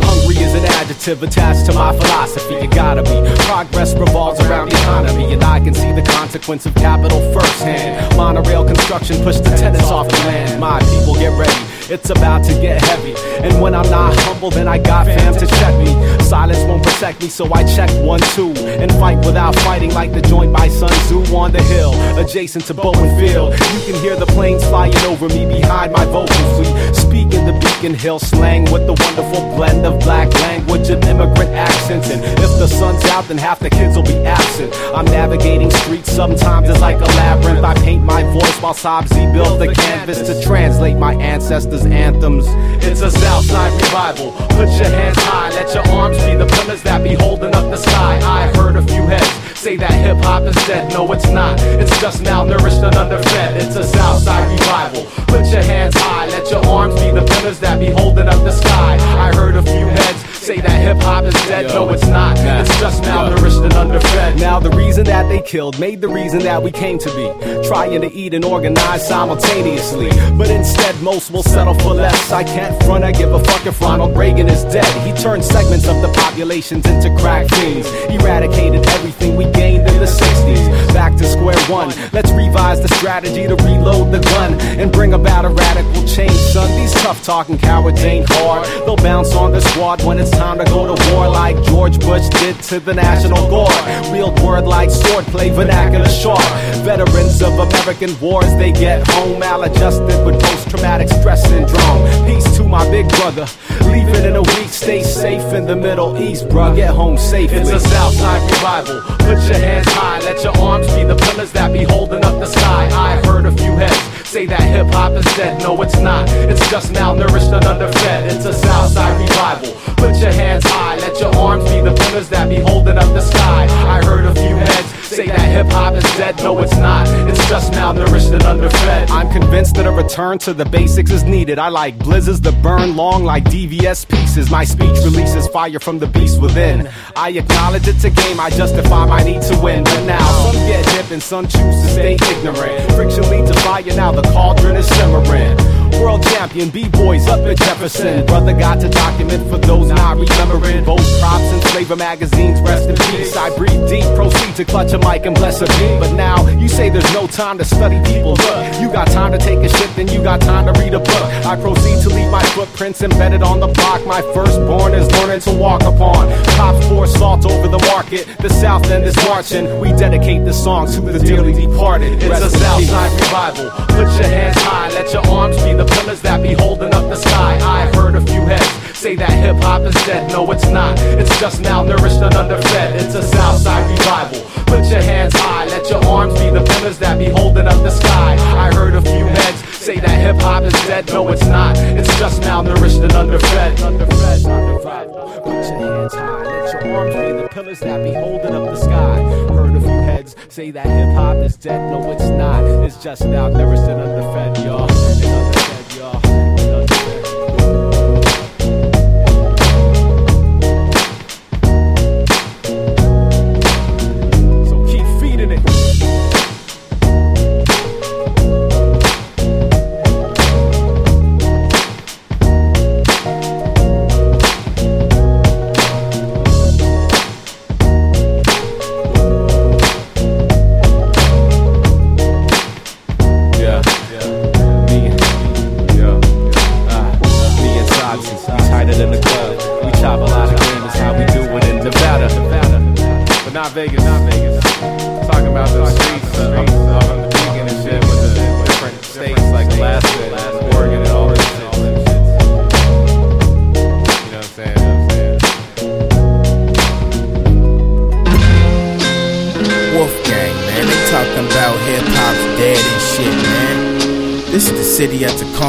Hungry is an adjective attached to my philosophy. You gotta be. Progress revolves around economy, and I can see the consequence of capital firsthand. Monorail construction pushed the tenants off the land. My people get ready. It's about to get heavy. And when I'm not humble, then I got fam to check me. Silence won't protect me, so I check one, two. And fight without fighting, like the joint by Sun Tzu on the hill, adjacent to Boeing Field. You can hear the planes flying over me behind my vocals. We speak in the Beacon Hill slang with the wonderful blend of black language and immigrant accents. And if the sun's out, then half the kids will be absent. I'm navigating streets, sometimes it's like a labyrinth. I paint my voice while Sabzi built the canvas to translate my ancestors' anthems. It's a Southside revival. Put your hands high, let your arms be the pillars that be holding up the sky. I heard a few heads say that hip hop is dead. No, it's not. It's just malnourished and underfed. It's a Southside revival. Put your hands high, let your arms be the pillars that be holding up the sky. I heard a few heads say that hip hop is dead. No, it's not. It's just malnourished and underfed. Now, the reason that they killed made the reason that we came to be. Trying to eat and organize simultaneously. But instead, most will settle for less. I can't front, I give a fuck if Ronald Reagan is dead. He turned segments of the populations into crack fiends. Eradicated everything we gained in the 60s. Back to square one. Let's revise the strategy to reload the gun and bring about a radical change, son. These tough talking cowards ain't hard. They'll bounce on the squad when it's time to go to war, like George Bush did to the National Guard. Wield word like swordplay, vernacular sharp. Veterans of American wars, they get home maladjusted with post traumatic stress syndrome. Peace to my big brother. Leaving in a week, stay safe in the Middle East, bruh. Get home safe. It's a Southside revival. Put your hands high, let your arms be the pillars that be holding up the sky. I heard a few heads say that hip hop is dead. No, it's not. It's just malnourished and underfed. It's a Southside revival. Put your hands high, let your arms be the pillars that be holding up the sky. I heard a few heads say that hip hop is dead. No, it's not. It's just malnourished and underfed. I'm convinced that a return to the basics is needed. I like blizzards that burn long like DVS pieces. My speech releases fire from the beast within. I acknowledge it's a game. I justify my need to win. But now some get hip and some choose to stay ignorant. Friction leads to fire. Now the cauldron is simmering. World champion B-boys up at Jefferson. Brother got to document for those not remembering. Both props and flavor magazines, rest in peace. I breathe deep, proceed to clutch a mic and bless a beat. But now you say there's no time to study people. Look, you got time to take a shit, then you got time to read a book. I proceed to leave my footprints embedded on the block. My firstborn is learning to walk upon. Cops pour salt over the market. The South End is marching. We dedicate this song to the dearly departed. It's a Southside revival. Put your hands high, let your arms be the pillars that be holding up the sky. I heard a few heads say that hip hop is dead. No, it's not. It's just malnourished and underfed. It's a Southside revival. Put your hands high, let your arms be the pillars that be holding up the sky. I heard a few heads say that hip hop is dead. No, it's not. It's just malnourished and underfed. Underfed, underfed. Put your hands high, let your arms be the pillars that be holding up the sky. Heard a few heads say that hip hop is dead. No, it's not. It's just malnourished and underfed, y'all.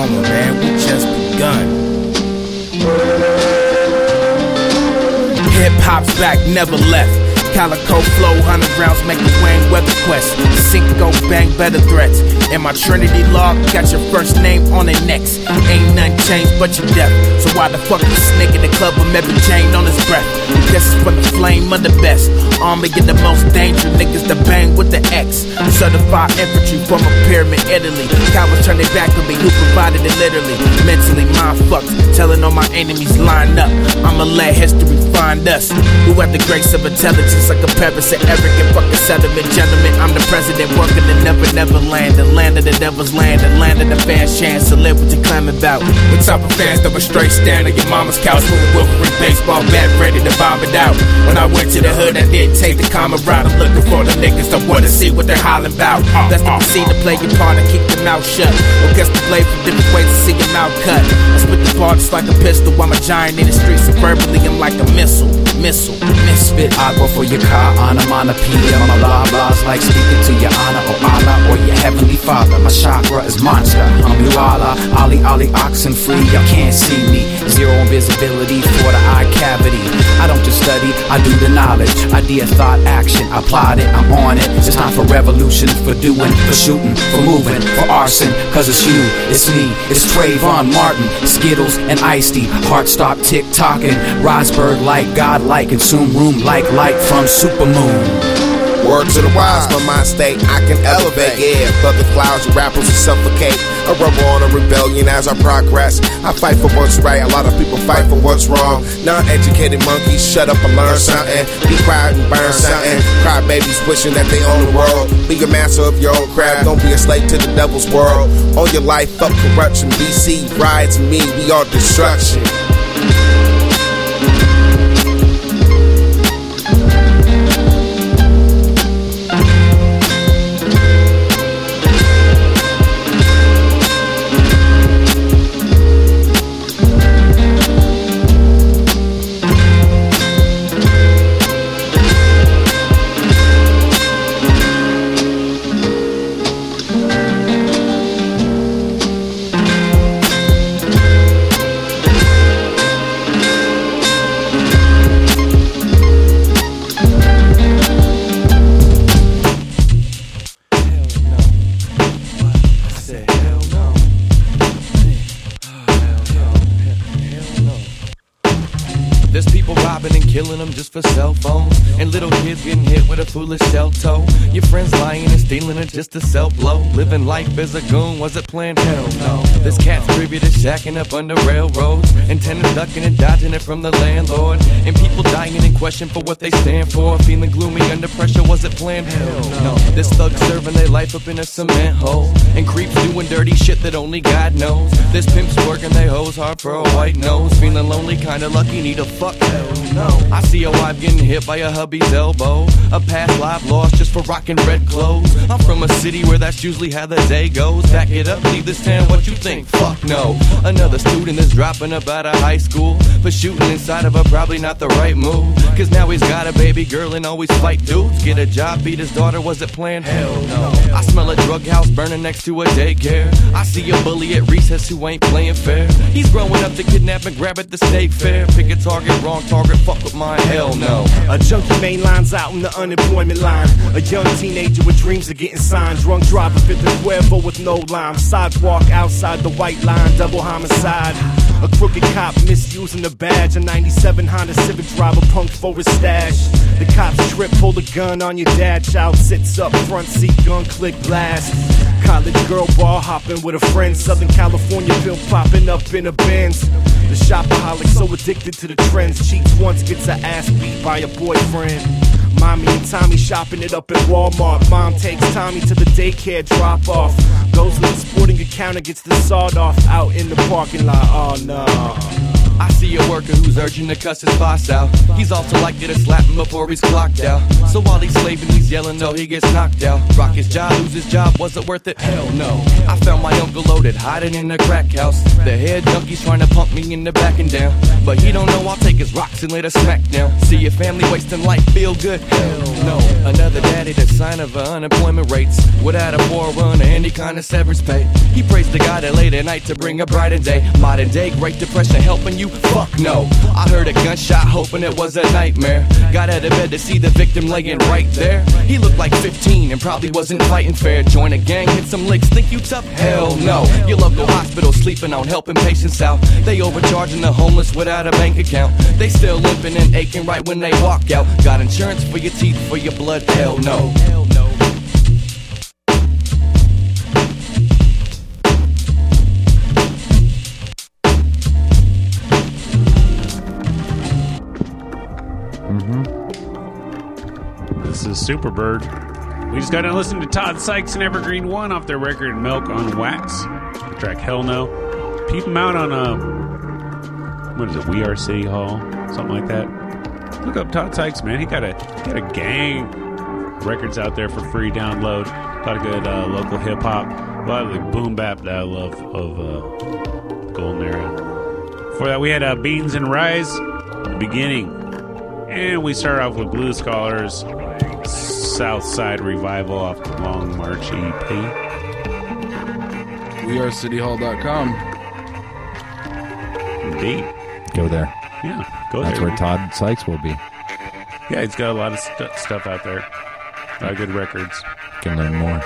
City man. We just begun. Hip hop's back, never left. Calico flow, 100 rounds, make a Wayne weather quest. Cinco bang, better threats. And my Trinity log got your first name on the necks. Ain't nothing changed but your death. So why the fuck this nigga in the club with every chain on his breath? Guess it's for the flame of the best. Army get the most danger niggas to bang with the X. Certified infantry from a pyramid, Italy. Cowards turn their back on me, who provided it literally. Mentally mind fucked, telling all my enemies line up. I'ma let history find us. Who have the grace of intelligence like a Paris and arrogant fucking settlement gentlemen. I'm the president working in never never land, the land of the devil's land, the land of the fast chance to live what you claim about. The type of fans that was straight stand on your mama's couch with a Wolverine baseball bat ready to bomb it out. When I went to the hood, I didn't take the common route. I'm looking for the niggas that wanna see what they're hollering about. That's the proceed to play your part and keep your mouth shut. Or guess the blade from different ways to see your mouth cut. I spit the just like a pistol. I'm a giant in the streets, verbally I'm like a missile, missile, misfit. Agua for your car, onomatopoeia. My blah blah's like speaking to your honor or Allah or your heavenly father. My chakra is monster. I'm Allah, Ali Ali oxen free. Y'all can't see me. Zero invisibility for the eye cavity. I don't just study, I do the knowledge. Idea, thought, action. I plot it, I'm on it. It's time for revolution, for doing, for shooting, for moving, for arson. Cause it's you, it's me, it's Trayvon Martin, Skittles and Ice. Heart stop tick tocking. Rosberg like God like, consume room like light from Supermoon. Word to the wise, my mind state I can elevate. Yeah, fuck the clouds, you rappers will suffocate. A rebel on a rebellion as I progress. I fight for what's right, a lot of people fight for what's wrong. Non educated monkeys, shut up and learn something. Be quiet and burn something. Cry babies wishing that they own the world. Be a master of your own craft, don't be a slave to the devil's world. Own your life, fuck corruption. BC, riots, and me, we are destruction. Stealing it just to sell blow. Living life as a goon, was it planned? Hell no. This cat's privy to shacking up under railroads. And tenants ducking and dodging it from the landlord. And people dying in question for what they stand for. Feeling gloomy under pressure, was it planned? Hell no. This thug serving their life up in a cement hole. And creeps doing dirty shit that only God knows. This pimp's working they hoes hard for a white nose. Feeling lonely, kinda lucky, need a fuck. Hell no. I see a wife getting hit by a hubby's elbow. A past life lost just for rocking red clothes. I'm from a city where that's usually how the day goes. Back it up, leave this town, what you think? Fuck no. Another student is dropping up out of high school. For shooting inside of her, probably not the right move. Cause now he's got a baby girl and always fight dudes. Get a job, beat his daughter, was it planned? Hell no. I smell a drug house burning next to a daycare. I see a bully at recess who ain't playing fair. He's growing up to kidnap and grab at the state fair. Pick a target, wrong target, fuck with mine, hell no. A junkie main lines out in the unemployment line. A young teenager with dreams of getting signed. Drunk driver, fifth and Cuervo with no lime. Sidewalk outside the white line, double homicide. A crooked cop misusing the badge. A 97 Honda Civic driver punk for his stash. The cops trip, pull the gun on your dad. Child sits up, front seat, gun click blast. College girl bar hopping with a friend. Southern California film popping up in a Benz. The shopaholic so addicted to the trends. Cheats once, gets her ass beat by a boyfriend. Mommy and Tommy shopping it up at Walmart. Mom takes Tommy to the daycare drop off. Goes to the sporting account and gets the sawed off out in the parking lot. Oh no. I see a worker who's urging to cuss his boss out. He's also likely to slap him before he's clocked out. So while he's slaving, he's yelling till he gets knocked out. Rock his job, lose his job, was it worth it? Hell no. I found my uncle loaded, hiding in the crack house. The head junkie's trying to pump me in the back and down. But he don't know I'll take his rocks and let a smack down. See your family wasting life, feel good? Hell no. Another daddy, the sign of unemployment rates. Without a forerunner, any kind of severance pay. He prays to God at late at night to bring a brighter day. Modern day, Great Depression helping you? Fuck no. I heard a gunshot, hoping it was a nightmare. Got out of bed to see the victim laying right there. He looked like 15 and probably wasn't fighting fair. Join a gang, hit some licks, think you tough? Hell no. Your local hospital sleeping on helping patients out. They overcharging the homeless without a bank account. They still limping and aching right when they walk out. Got insurance for your teeth, for your blood? Hell no. This is Superbird. We just got to listen to Todd Sykes and Evergreen One off their record Milk on Wax. Track Hell No. Peep them out on uh, what is it? We Are City Hall, something like that. Look up Todd Sykes, man. He got a he got a gang records out there for free download. A lot of good uh, local hip hop. A lot of the boom bap that I love of uh, Golden Era. Before that, we had uh, Beans and Rise, the beginning. And we start off with Blue Scholars, South Side Revival off the Long March EP. WeAreCityHall.com. Indeed. Go there. Yeah, go there. That's there. where Todd Sykes will be. Yeah, he's got a lot of stu stuff out there. A lot of good records. You can learn more.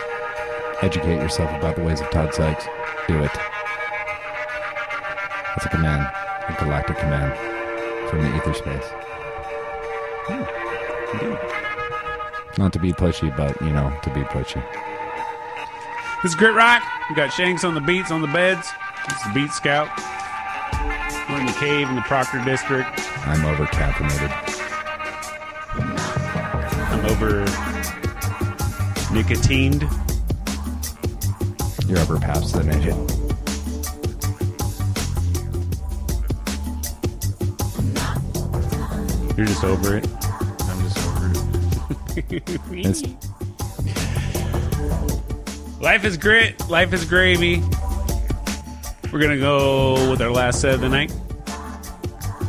Educate yourself about the ways of Todd Sykes. Do it. That's a command, a galactic command from the ether space. Not to be pushy, but you know, to be pushy. This is Grit Rock. We got Shanks on the beats on the beds. It's the Beat Scout. We're in the cave in the Proctor District. I'm over caffeinated. I'm over nicotined. You're over pastinated. You're just over it. Life is grit. Life is gravy. We're gonna go with our last set of the night.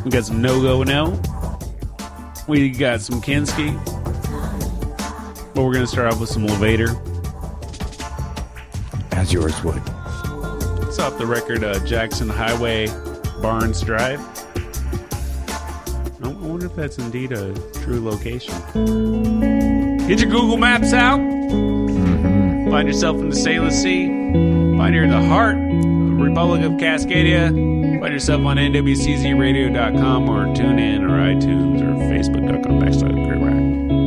We got some no go no. We got some Kinski. But we're gonna start off with some Levator. as yours would. It's off the record uh, Jackson Highway Barnes Drive. I I wonder if that's indeed a true location. Get your Google Maps out. Mm-hmm. Find yourself in the Salish Sea. Find you're in the heart of the Republic of Cascadia. Find yourself on nwczradio.com or TuneIn or iTunes or facebook.com backslash Grit Rock.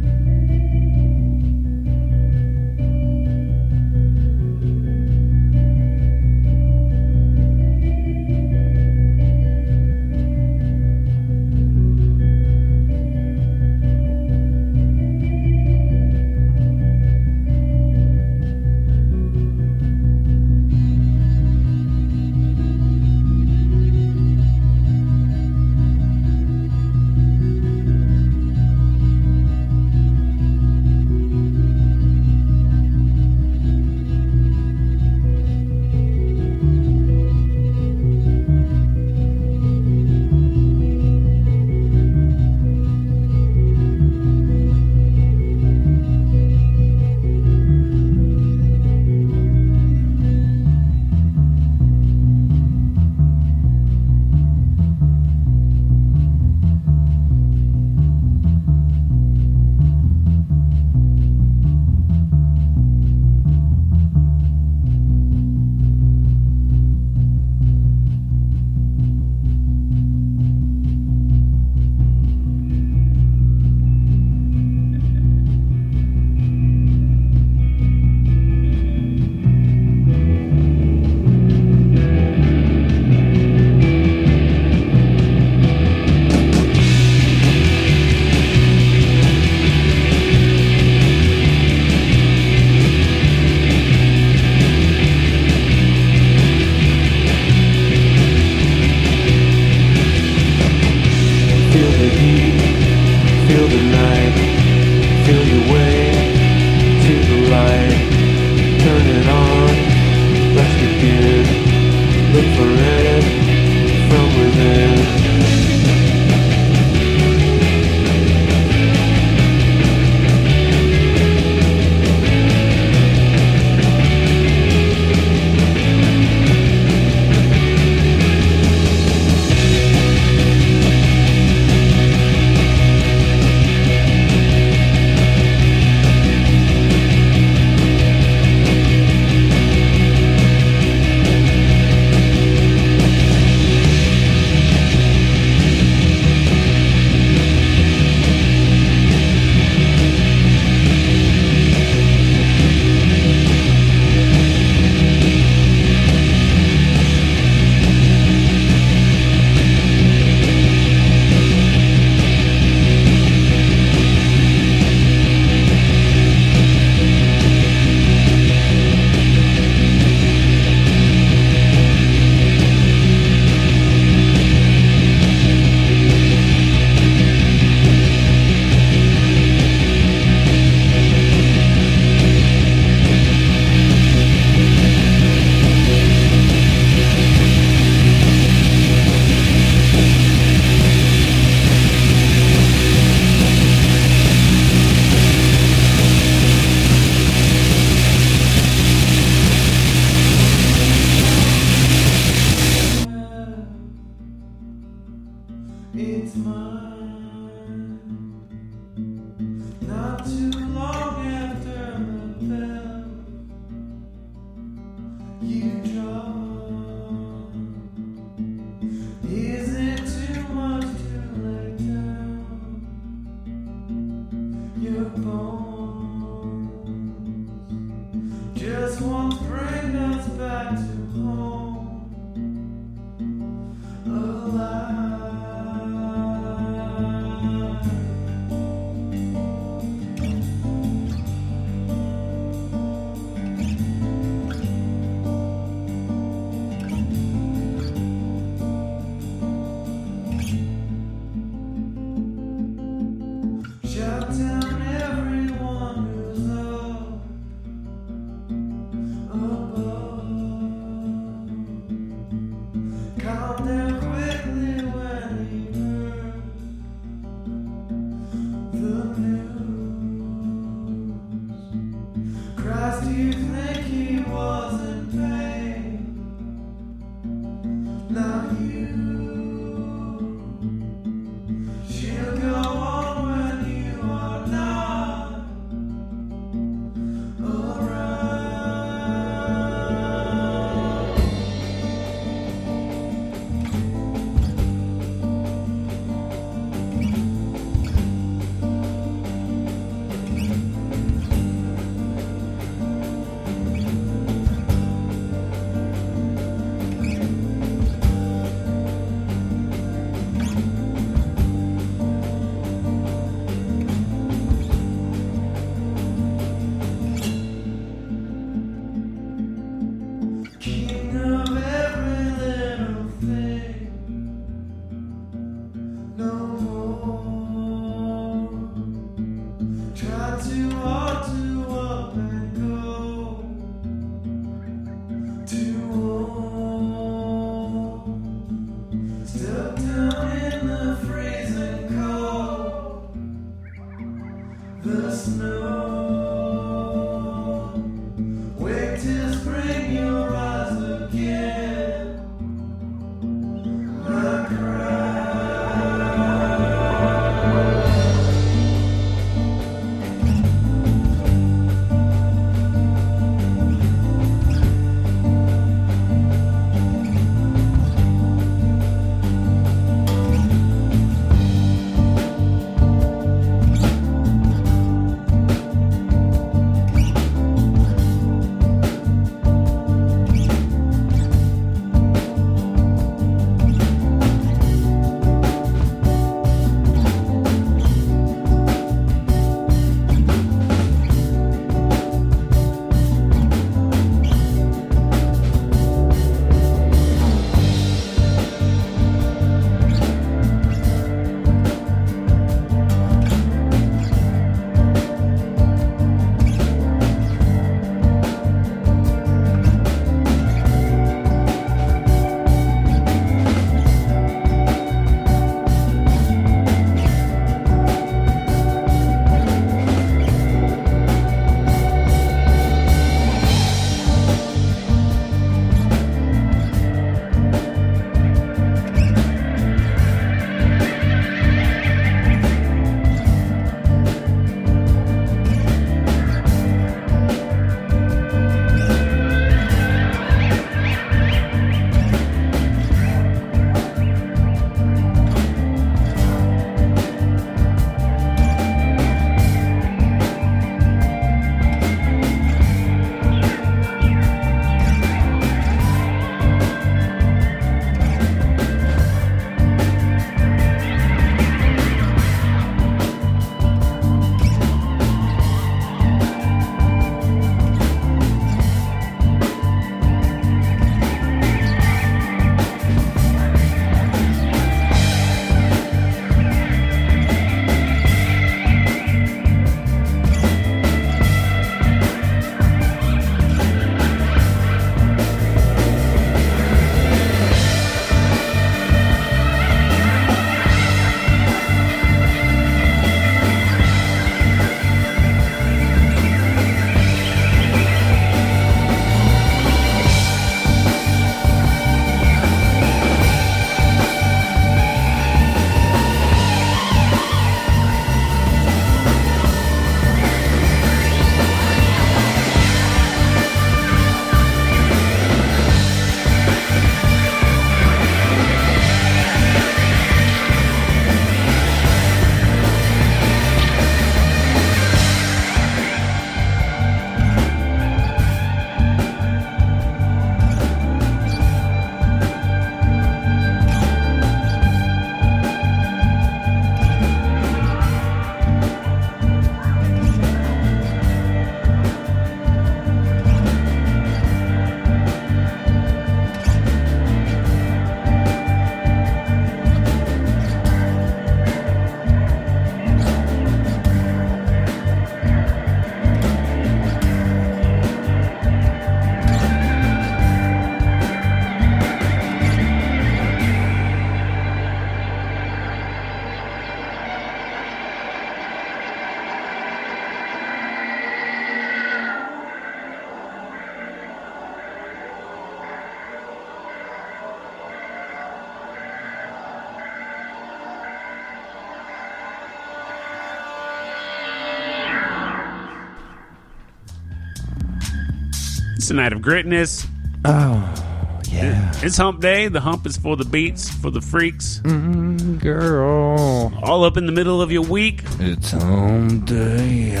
It's a night of gritness. Oh, yeah. It's hump day. The hump is for the beats, for the freaks. Mm, girl. All up in the middle of your week. It's home day.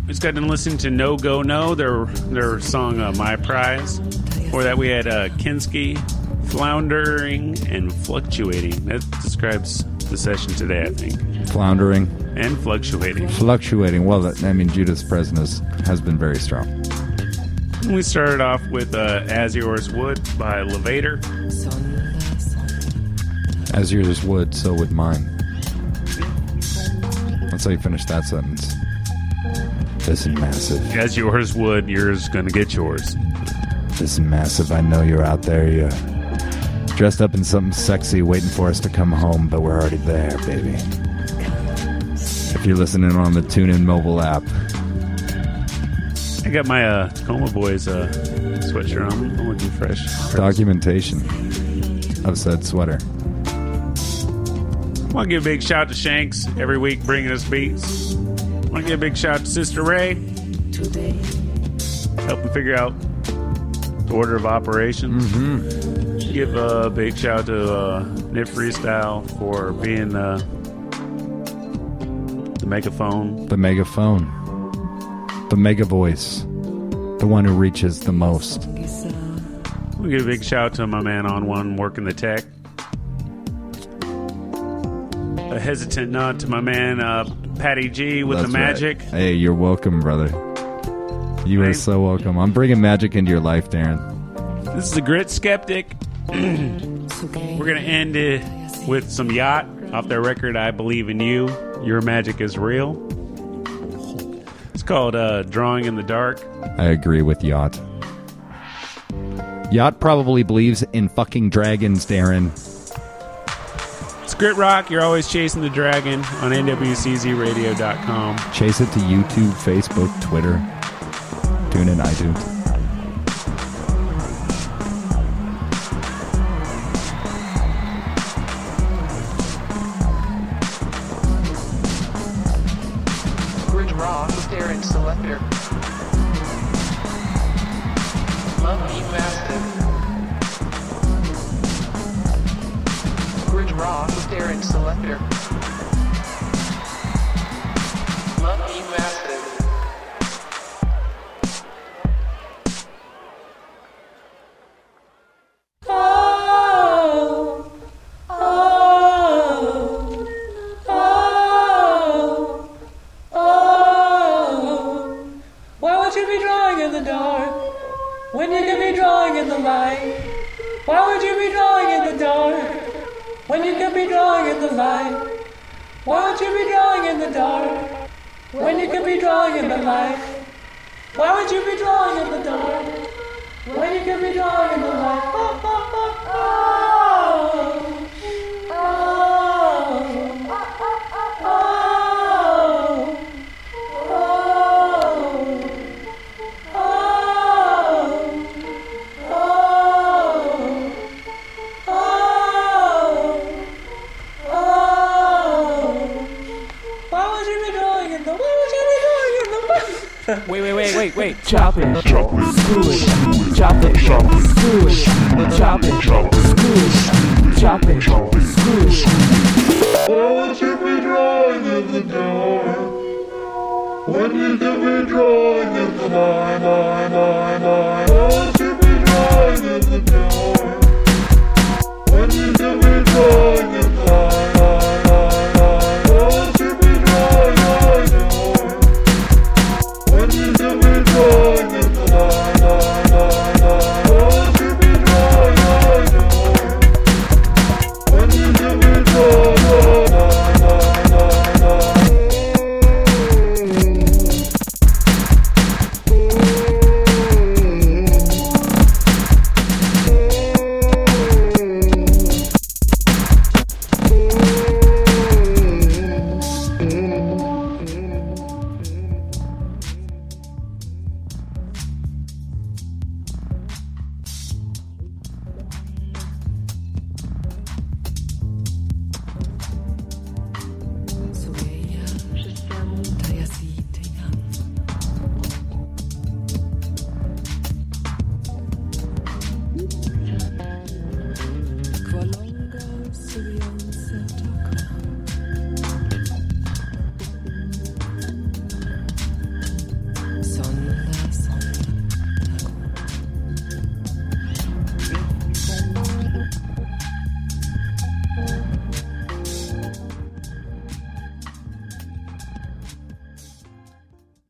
We just got to listen to No Go No, their their song uh, My Prize. Before that, we had uh, Kinski, Floundering and Fluctuating. That describes the session today, I think. Floundering. And fluctuating. Fluctuating. Well, that, I mean, Judas Present is, has been very strong. And we started off with uh, As Yours Would by Levator. As yours would, so would mine. That's how you finish that sentence. This is massive. As yours would, yours gonna get yours. This is massive. I know you're out there. You're dressed up in something sexy, waiting for us to come home, but we're already there, baby. If you're listening on the TuneIn mobile app, got my uh, Tacoma Boys uh, sweatshirt on. I'm looking fresh. documentation of said sweater. I want to give a big shout to Shanks every week bringing us beats. I want to give a big shout to Sister Ray. Helping figure out the order of operations. Mm-hmm. Give a big shout to uh, Nip Freestyle for being uh, the megaphone. The megaphone. The mega voice. The one who reaches the most. We give a big shout to my man on one working the tech. A hesitant nod to my man uh, Patty G with That's the right. magic. Hey, you're welcome, brother. You are so welcome. I'm bringing magic into your life, Darren. This is the Grit Skeptic. We're going to end it with some Yacht off their record, I Believe in You. Your Magic is Real. It's called uh, Drawing in the Dark. I agree with Yacht. Yacht probably believes in fucking dragons, Darren. It's Grit Rock. You're always chasing the dragon on NWCZRadio.com. Chase it to YouTube, Facebook, Twitter. TuneIn iTunes.